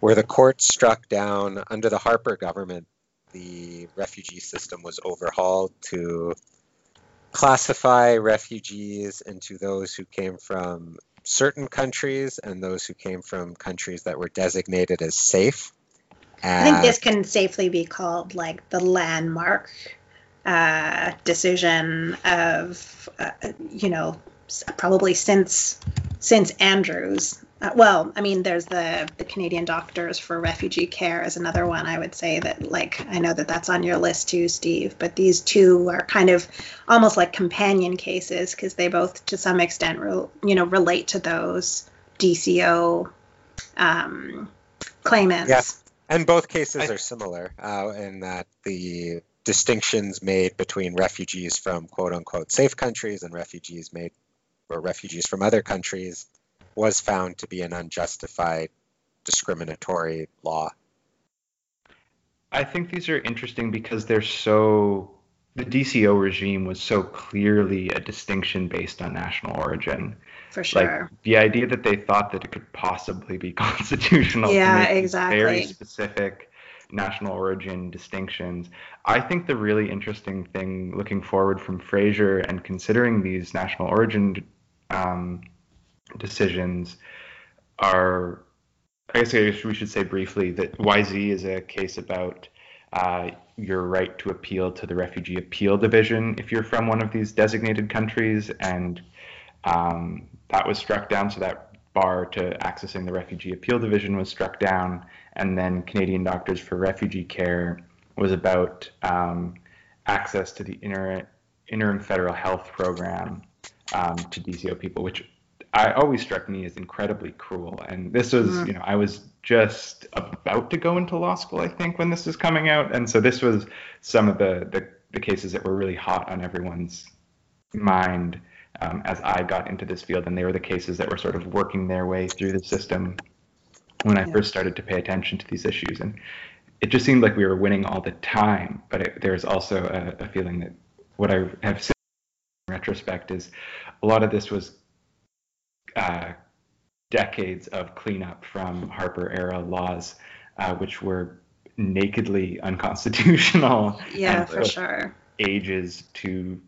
where the court struck down under the Harper government the refugee system was overhauled to classify refugees into those who came from certain countries and those who came from countries that were designated as safe. I think this can safely be called like the landmark uh, decision of, uh, you know, probably since since Andrews. Uh, well, I mean, there's the the Canadian Doctors for Refugee Care is another one. I would say that, like, I know that that's on your list too, Steve. But these two are kind of almost like companion cases because they both, to some extent, re- you know, relate to those DCO um, claimants. Yes, and both cases are similar uh, in that the distinctions made between refugees from quote unquote safe countries and refugees made or refugees from other countries was found to be an unjustified discriminatory law. I think these are interesting because they're so the DCO regime was so clearly a distinction based on national origin. For sure. Like the idea that they thought that it could possibly be [LAUGHS] constitutional. Yeah, exactly. Very specific national origin distinctions. I think the really interesting thing looking forward from Fraser and considering these national origin um, decisions are, I guess, I guess we should say briefly that YZ is a case about uh, your right to appeal to the Refugee Appeal Division if you're from one of these designated countries, and um, that was struck down. So that bar to accessing the Refugee Appeal Division was struck down, and then Canadian Doctors for Refugee Care was about um, access to the inter- interim federal health program um, to DCO people, which I always struck me as incredibly cruel. And this was, mm. you know, I was just about to go into law school, I think, when this was coming out, and so this was some of the the, the cases that were really hot on everyone's mind um, as I got into this field, and they were the cases that were sort of working their way through the system when I yeah. first started to pay attention to these issues. And it just seemed like we were winning all the time, but it, there's also a, a, feeling that what I have seen in retrospect is a lot of this was uh, decades of cleanup from Harper era laws, uh, which were nakedly [LAUGHS] unconstitutional. Yeah, for sure. Ages to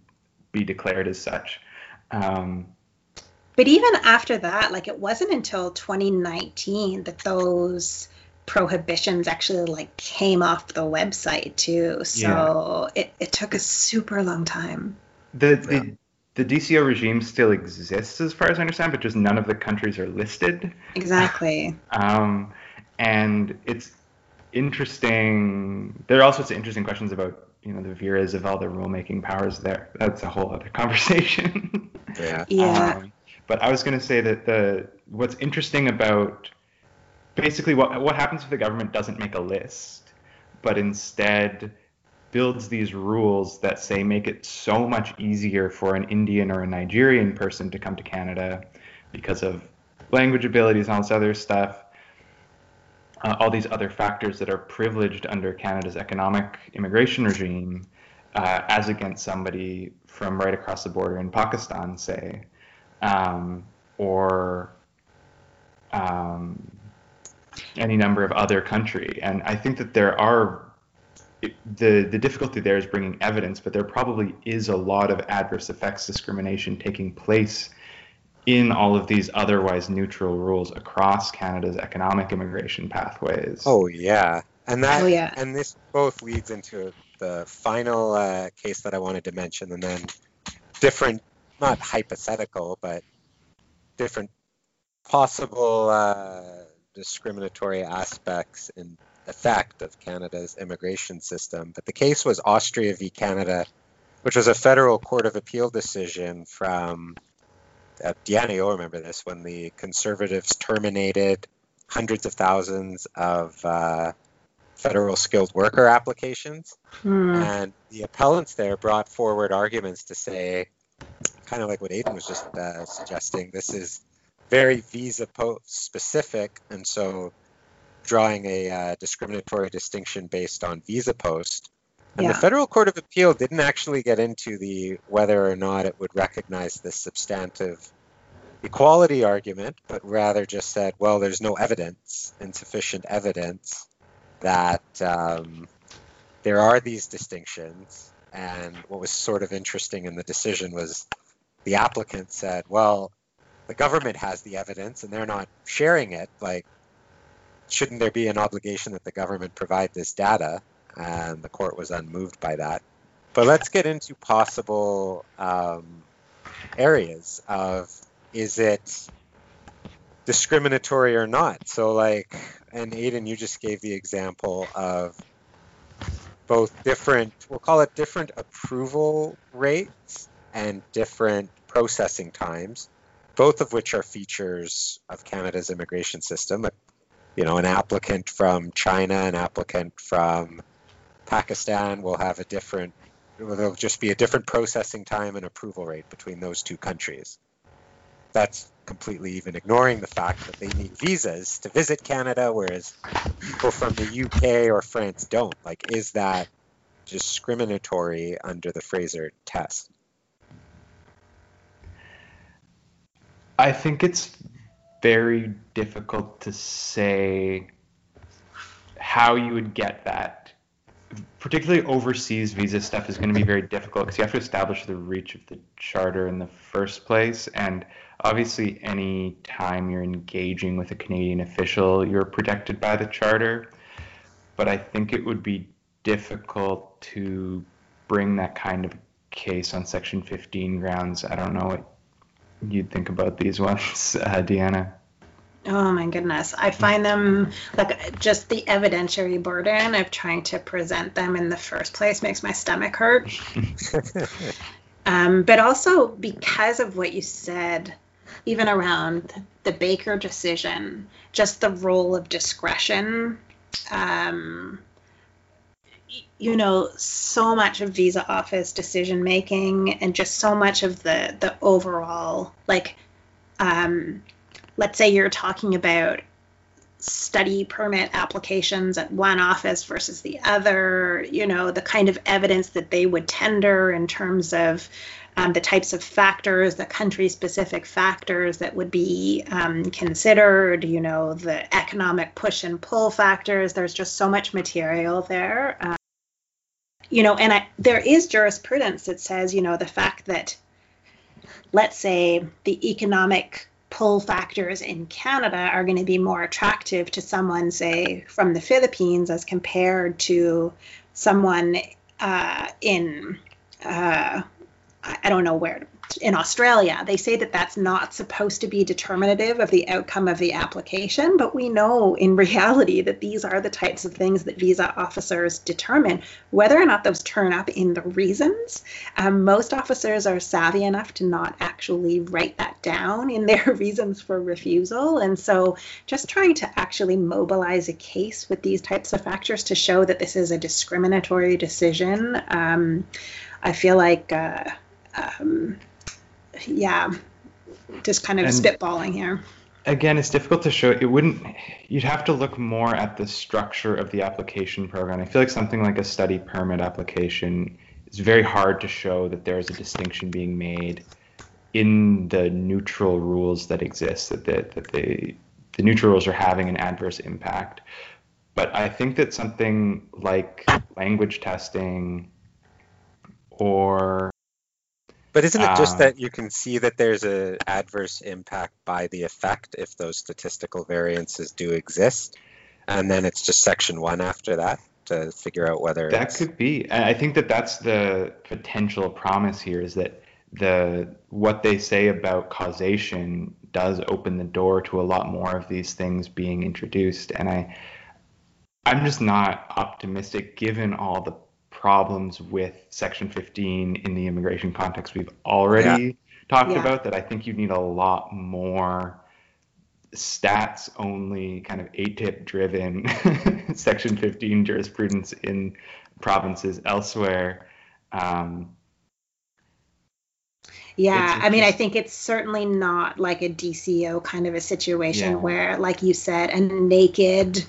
be declared as such. Um, but even after that, like it wasn't until 2019 that those prohibitions actually like came off the website too. So yeah. it, it took a super long time. The the the DCO regime still exists as far as I understand, but just none of the countries are listed. Exactly. [LAUGHS] um, and it's interesting. There are all sorts of interesting questions about you know the vires of all the rulemaking powers there. That's a whole other [LAUGHS] conversation. yeah. Yeah. Um, but I was going to say that the what's interesting about basically what what happens if the government doesn't make a list, but instead builds these rules that say make it so much easier for an Indian or a Nigerian person to come to Canada because of language abilities and all this other stuff uh, all these other factors that are privileged under Canada's economic immigration regime, uh, as against somebody from right across the border in Pakistan, say, um, or um, any number of other country. And I think that there are the the difficulty there is bringing evidence, but there probably is a lot of adverse effects discrimination taking place in all of these otherwise neutral rules across Canada's economic immigration pathways. Oh yeah, and that oh, yeah. and this both leads into the final uh, case that I wanted to mention, and then different, not hypothetical, but different possible uh, discriminatory aspects and effect of Canada's immigration system. But the case was Austria v. Canada, which was a federal court of appeal decision from uh, Deanna, you'll remember this when the conservatives terminated hundreds of thousands of uh, federal skilled worker applications. Hmm. And the appellants there brought forward arguments to say, kind of like what Aidan was just uh, suggesting, this is very visa post specific. And so drawing a uh, discriminatory distinction based on visa post. And yeah. the Federal Court of Appeal didn't actually get into the whether or not it would recognize this substantive equality argument, but rather just said, well, there's no evidence, insufficient evidence that um, there are these distinctions. And what was sort of interesting in the decision was the applicant said, well, the government has the evidence and they're not sharing it. Like, shouldn't there be an obligation that the government provide this data? and the court was unmoved by that. But let's get into possible um, areas of is it discriminatory or not. So like, and Aidan, you just gave the example of both different, we'll call it different approval rates and different processing times, both of which are features of Canada's immigration system. You know, an applicant from China, an applicant from Pakistan will have a different, there'll just be a different processing time and approval rate between those two countries. That's completely even ignoring the fact that they need visas to visit Canada, whereas people from the UK or France don't. Like, is that discriminatory under the Fraser test? I think it's very difficult to say how you would get that. Particularly overseas visa stuff is going to be very difficult because you have to establish the reach of the charter in the first place. And obviously, any time you're engaging with a Canadian official, you're protected by the charter. But I think it would be difficult to bring that kind of case on Section 15 grounds. I don't know what you'd think about these [LAUGHS] ones, uh, Deanna. Oh my goodness. I find them like just the evidentiary burden of trying to present them in the first place makes my stomach hurt. [LAUGHS] um, but also because of what you said, even around the Baker decision, just the role of discretion. Um, you know so much of visa office decision making and just so much of the the overall like um let's say you're talking about study permit applications at one office versus the other you know the kind of evidence that they would tender in terms of um, the types of factors, the country specific factors that would be um, considered, you know, the economic push and pull factors. There's just so much material there. You know, and I, there is jurisprudence that says, you know, the fact that, let's say, the economic pull factors in Canada are going to be more attractive to someone, say, from the Philippines as compared to someone uh, in, uh, I don't know where, in Australia, they say that that's not supposed to be determinative of the outcome of the application, but we know in [LAUGHS] reality that these are the types of things that visa officers determine. Whether or not those turn up in the reasons, um, most officers are savvy enough to not actually write that down in [LAUGHS] their reasons for refusal. And so just trying to actually mobilize a case with these types of factors to show that this is a discriminatory decision, um, I feel like. Uh, um, yeah, just kind of and spitballing here. Again, it's difficult to show. It wouldn't. You'd have to look more at the structure of the application program. I feel like something like a study permit application is very hard to show that there is a distinction being made in the neutral rules that exist. That the, that the the neutral rules are having an adverse impact. But I think that something like language testing or but isn't it just uh, that you can see that there's an adverse impact by the effect if those statistical variances do exist? And then it's just section one after that to figure out whether that could be. I think that that's the potential promise here is that the what they say about causation does open the door to a lot more of these things being introduced and i i'm just not optimistic given all the problems with Section 15 in the immigration context we've already yeah. talked yeah. about that I think you need a lot more stats only kind of ATIP driven [LAUGHS] Section 15 jurisprudence in provinces elsewhere. Um, yeah, I mean, I think it's certainly not like a DCO kind of a situation yeah. where, like you said, a naked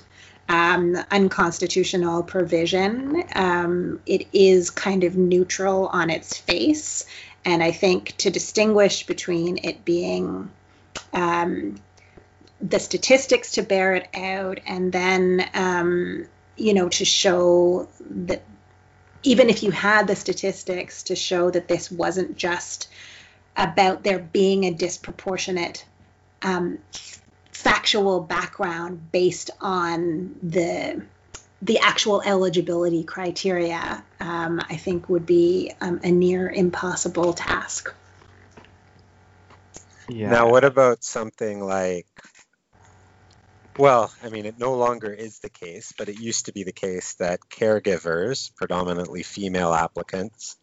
um, unconstitutional provision. Um, it is kind of neutral on its face. And I think to distinguish between it being um, the statistics to bear it out and then, um, you know, to show that even if you had the statistics to show that this wasn't just about there being a disproportionate um, factual background based on the the actual eligibility criteria, um, I think would be um, a near impossible task. Yeah. Now, what about something like Well, I mean, it no longer is the case, but it used to be the case that caregivers, predominantly female applicants,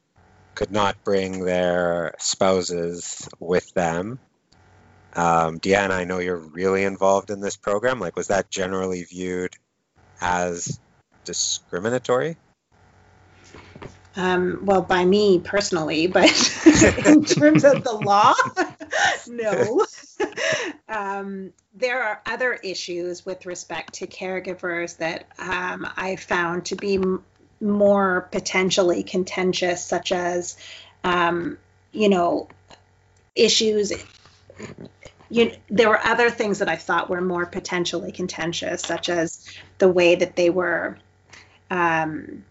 could not bring their spouses with them. Um, Deanna, I know you're really involved in this program. Like, was that generally viewed as discriminatory? Um, well, by me personally, but [LAUGHS] in terms of the law, [LAUGHS] no. [LAUGHS] um, there are other issues with respect to caregivers that um, I found to be m- more potentially contentious, such as, um, you know, issues. You, there were other things that I thought were more potentially contentious, such as the way that they were um,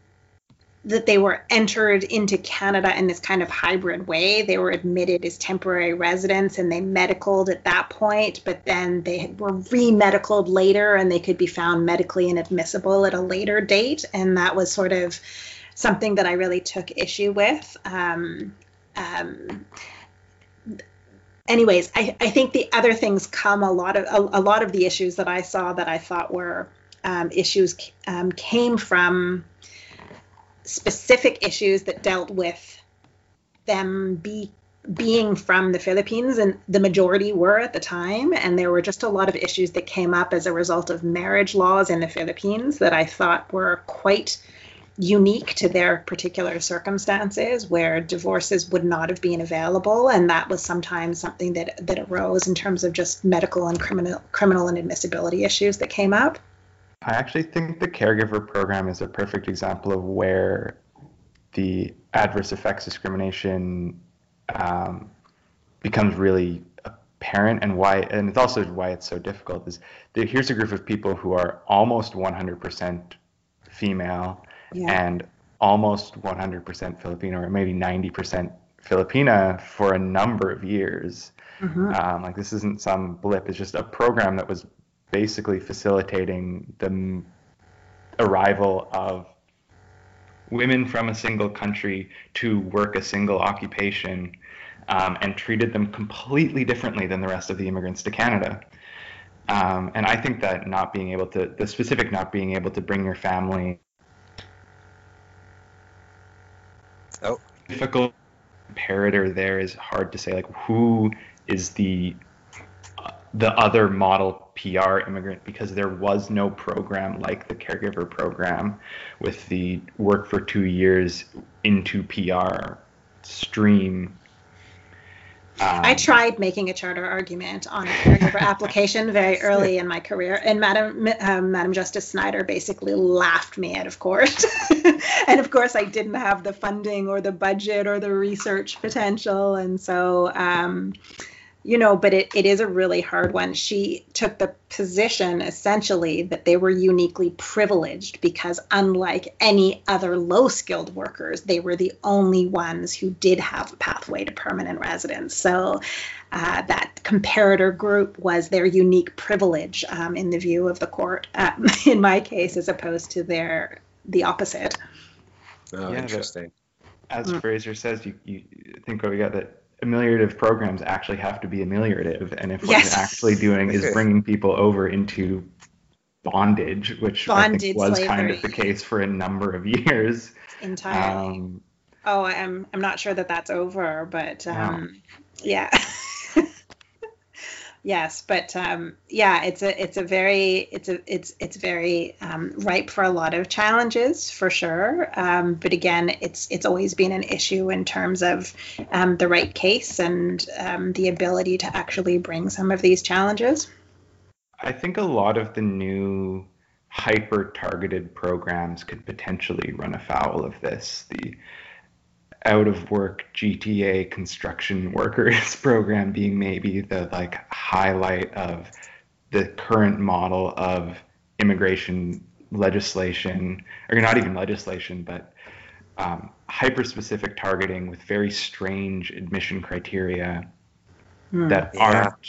that they were entered into Canada in this kind of hybrid way. They were admitted as temporary residents and they medicaled at that point, but then they were re-medicaled later and they could be found medically inadmissible at a later date. And that was sort of something that I really took issue with. Um, um, anyways, I, I think the other things come a lot of a, a, lot of the issues that I saw that I thought were um, issues um, came from specific issues that dealt with them be being from the Philippines, and the majority were at the time. And there were just a lot of issues that came up as a result of marriage laws in the Philippines that I thought were quite unique to their particular circumstances where divorces would not have been available. And that was sometimes something that that arose in terms of just medical and criminal criminal and admissibility issues that came up. I actually think the caregiver program is a perfect example of where the adverse effects discrimination um, becomes really apparent. And why and it's also why it's so difficult is that here's a group of people who are almost 100% female yeah. and almost 100% Filipino or maybe 90% Filipina for a number of years. Mm-hmm. Um, like this isn't some blip; it's just a program that was basically facilitating the arrival of women from a single country to work a single occupation um, and treated them completely differently than the rest of the immigrants to Canada. Um, and I think that not being able to, the specific not being able to bring your family. Oh. Difficult comparator there is hard to say. Like, who is the the other model PR immigrant because there was no program like the caregiver program with the work for two years into PR stream. Um, I tried making a charter argument on a caregiver [LAUGHS] application very early in my career, and Madam um, Madam Justice Snider basically laughed me out of court. [LAUGHS] and of course, I didn't have the funding or the budget or the research potential, and so um, you know, but it, it is a really hard one. She took the position essentially that they were uniquely privileged because, unlike any other low skilled workers, they were the only ones who did have a pathway to permanent residence. So, uh, that comparator group was their unique privilege um, in the view of the court, um, [LAUGHS] in my case, as opposed to their the opposite. Oh, yeah, interesting. As mm. Fraser says, you, you think what we got that ameliorative programs actually have to be ameliorative. And if what yes. you're actually doing is bringing people over into bondage, which I think was slavery. kind of the case for a number of [LAUGHS] years. Entirely. Um, oh, I'm I'm not sure that that's over, but um, yeah. [LAUGHS] yes but um, yeah it's a it's a very it's a it's it's very um, ripe for a lot of challenges for sure. Um, but again it's it's always been an issue in terms of um, the right case and um, the ability to actually bring some of these challenges. I think a lot of the new hyper targeted programs could potentially run afoul of this. The out of work GTA construction workers [LAUGHS] program being maybe the like highlight of the current model of immigration legislation, or not even legislation, but um, hyper specific targeting with very strange admission criteria hmm, that yeah. aren't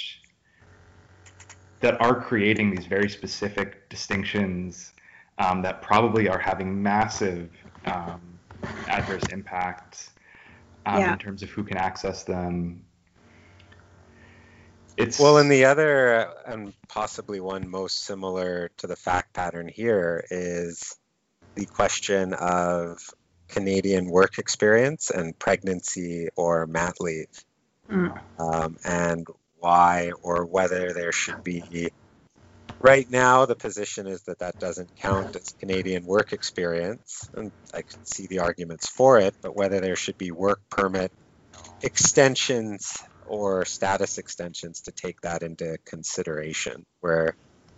that are creating these very specific distinctions um, that probably are having massive um, adverse impacts um, yeah. in terms of who can access them. it's Well, and the other, uh, and possibly one most similar to the fact pattern here, is the question of Canadian work experience and pregnancy or mat leave, Mm. um, and why or whether there should be. Right now, the position is that that doesn't count as Canadian work experience, and I can see the arguments for it, but whether there should be work permit extensions or status extensions to take that into consideration, where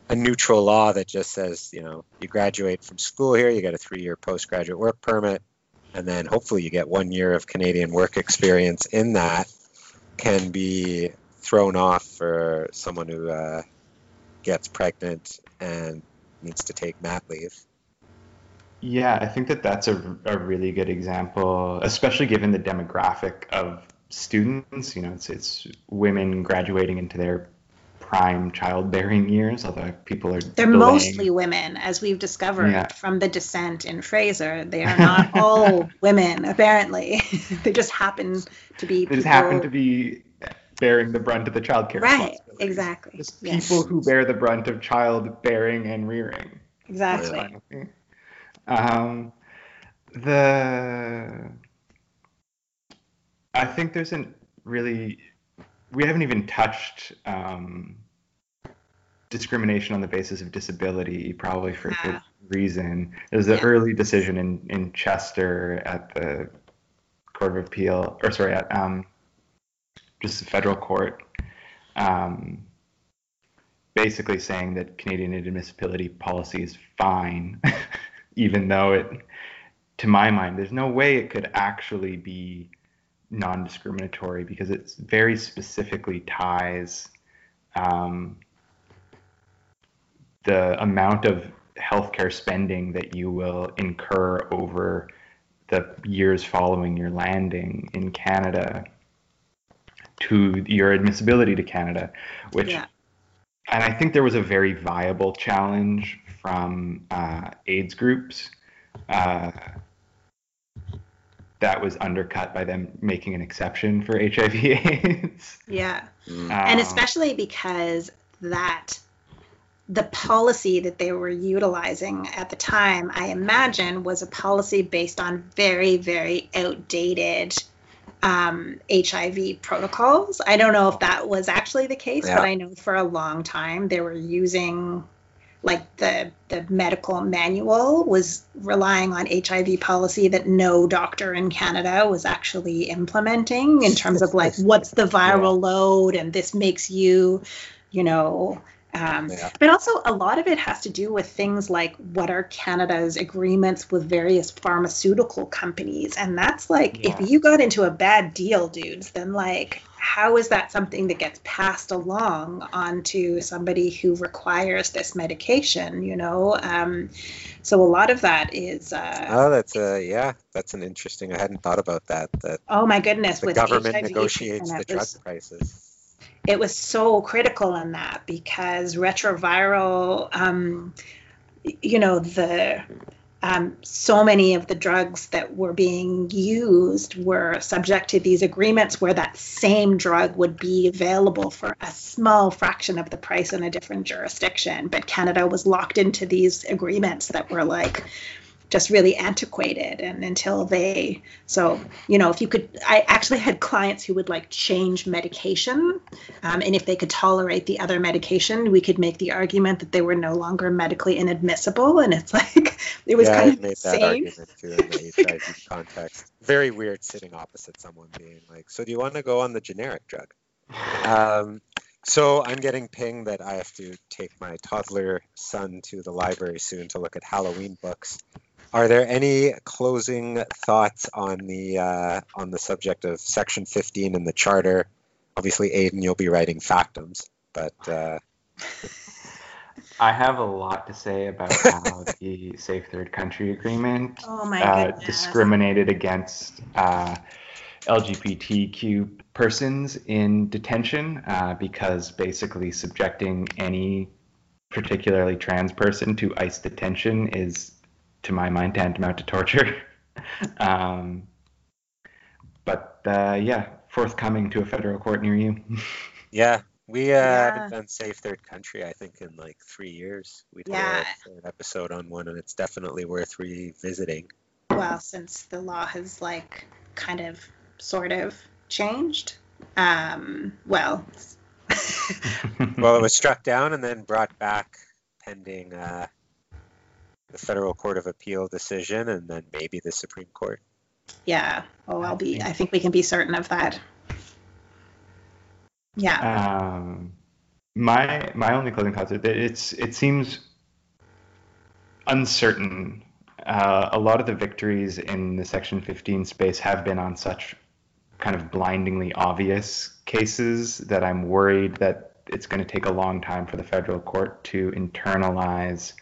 a neutral law that just says, you know, you graduate from school here, you get a three year postgraduate work permit, and then hopefully you get one year of Canadian work experience in that, can be thrown off for someone who uh, gets pregnant and needs to take mat leave. Yeah, I think that that's a, a really good example, especially given the demographic of students. You know, it's, it's women graduating into their prime childbearing years, although people are They're delaying. mostly women, as we've discovered Yeah. from the dissent in Fraser. They are not all [LAUGHS] women, apparently. [LAUGHS] they just happen to be They just happen to be bearing the brunt of the childcare right. responsibilities. Exactly. Just Yes, people who bear the brunt of child bearing and rearing. exactly. Um, the I think there's a really we haven't even touched um, discrimination on the basis of disability, probably for Yeah. good reason. There's an Yeah. early decision in in Chester at the Court of Appeal, or sorry, at um, just the federal court. Um, basically saying that Canadian admissibility policy is fine, [LAUGHS] even though it, to my mind, there's no way it could actually be non-discriminatory because it very specifically ties um, the amount of healthcare spending that you will incur over the years following your landing in Canada to your admissibility to Canada, which Yeah. and I think there was a very viable challenge from uh, AIDS groups uh, that was undercut by them making an exception for HIV/AIDS, [LAUGHS] Yeah. Mm. and Um, especially because that the policy that they were utilizing at the time i imagine was a policy based on very very outdated um, hiv protocols i don't know if that was actually the case Yeah. but i know for a long time they were using like the the medical manual was relying on hiv policy that no doctor in canada was actually implementing in terms of like what's the viral load and this makes you you know um, Yeah. but also a lot of it has to do with things like what are canada's agreements with various pharmaceutical companies and that's like Yeah. if you got into a bad deal dudes then like how is that something that gets passed along onto somebody who requires this medication you know um, so a lot of that is uh, Oh, that's a yeah. That's an interesting. I hadn't thought about that. That oh my goodness the government HIV negotiates the drug prices. It was so critical in that because retroviral um, you know the um, so many of the drugs that were being used were subject to these agreements where that same drug would be available for a small fraction of the price in a different jurisdiction. But canada was locked into these agreements that were like just really antiquated and until they so you know if you could i actually had clients who would like change medication um, and if they could tolerate the other medication we could make the argument that they were no longer medically inadmissible and it's [LAUGHS] like it was yeah, kind I've of made that insane argument too in the HIV [LAUGHS] context. Very weird sitting opposite someone being like, "So do you want to go on the generic drug?" Um, so I'm getting ping that I have to take my toddler son to the library soon to look at Halloween books. Are there any closing thoughts on the uh, on the subject of Section 15 in the Charter? Obviously, Aidan, you'll be writing factums, but uh, I have a lot to say about how [LAUGHS] the Safe Third Country Agreement oh my uh, discriminated against uh, LGBTQ persons in detention uh, because basically subjecting any particularly trans person to ICE detention is, to my mind, tantamount to torture. [LAUGHS] um, but uh, yeah, forthcoming to a federal court near you. [LAUGHS] Yeah, We uh, Yeah. haven't done Safe Third Country, I think, in like three years. We did Yeah. a third episode on one, and it's definitely worth revisiting. Well, since the law has like kind of sort of changed. Um, well, [LAUGHS] Well, it was struck down and then brought back pending uh, the Federal Court of Appeal decision, and then maybe the Supreme Court. yeah. Oh, I'll be. I think we can be certain of that. Yeah. Um, my my only closing thoughts are that it's it seems uncertain. Uh, a lot of the victories in the Section 15 space have been on such kind of blindingly obvious cases that I'm worried that it's going to take a long time for the federal court to internalize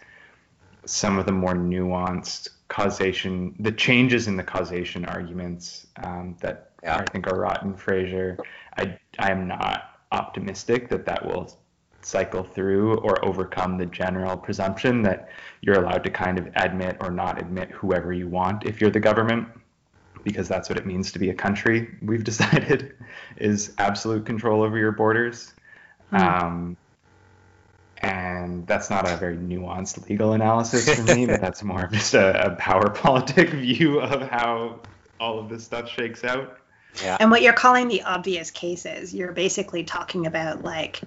some of the more nuanced causation, the changes in the causation arguments um, that Yeah. I think are rotten. Fraser, I I am not optimistic that that will cycle through or overcome the general presumption that you're allowed to kind of admit or not admit whoever you want if you're the government because that's what it means to be a country we've [LAUGHS] decided is absolute control over your borders Hmm. um, and that's not a very nuanced legal analysis for me but that's more of just a, a power [LAUGHS] politic view of how all of this stuff shakes out Yeah. And what you're calling the obvious cases, you're basically talking about like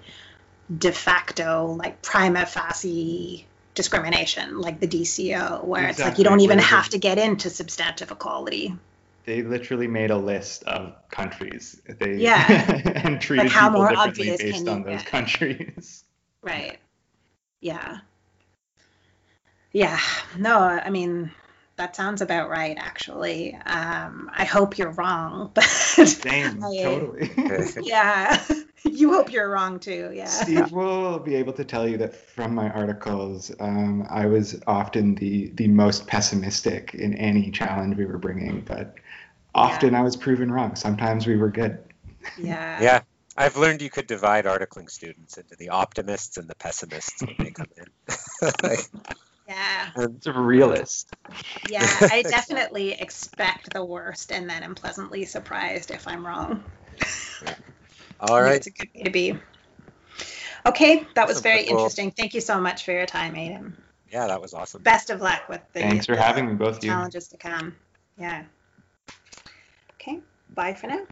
de facto, like prima facie discrimination, like the DCO, where it's like you don't even where have to get into substantive equality. they literally made a list of countries they Yeah. [LAUGHS] and treated Like, how people more differently obvious based can on you those get? countries Right. Yeah. Yeah. No, I mean, that sounds about right, actually. Um, I hope you're wrong, [LAUGHS] but Same, I- totally. [LAUGHS] yeah, [LAUGHS] you hope you're wrong too. Yeah. Steve will be able to tell you that from my articles, um, I was often the the most pessimistic in any challenge we were bringing, but often I was proven wrong. Sometimes we were good. Yeah. Yeah. I've learned you could divide articling students into the optimists and the pessimists when they come in. Like, [LAUGHS] Yeah. It's a realist. Yeah. I [LAUGHS] definitely expect the worst and then am pleasantly surprised if I'm wrong. all I think right. It's a good way to be. Okay, that was Awesome. very Well- interesting. Thank you so much for your time, Aidan. Yeah, that was awesome. Best of luck with the Thanks for the having me, both of you. challenges to come. Yeah. Okay. Bye for now.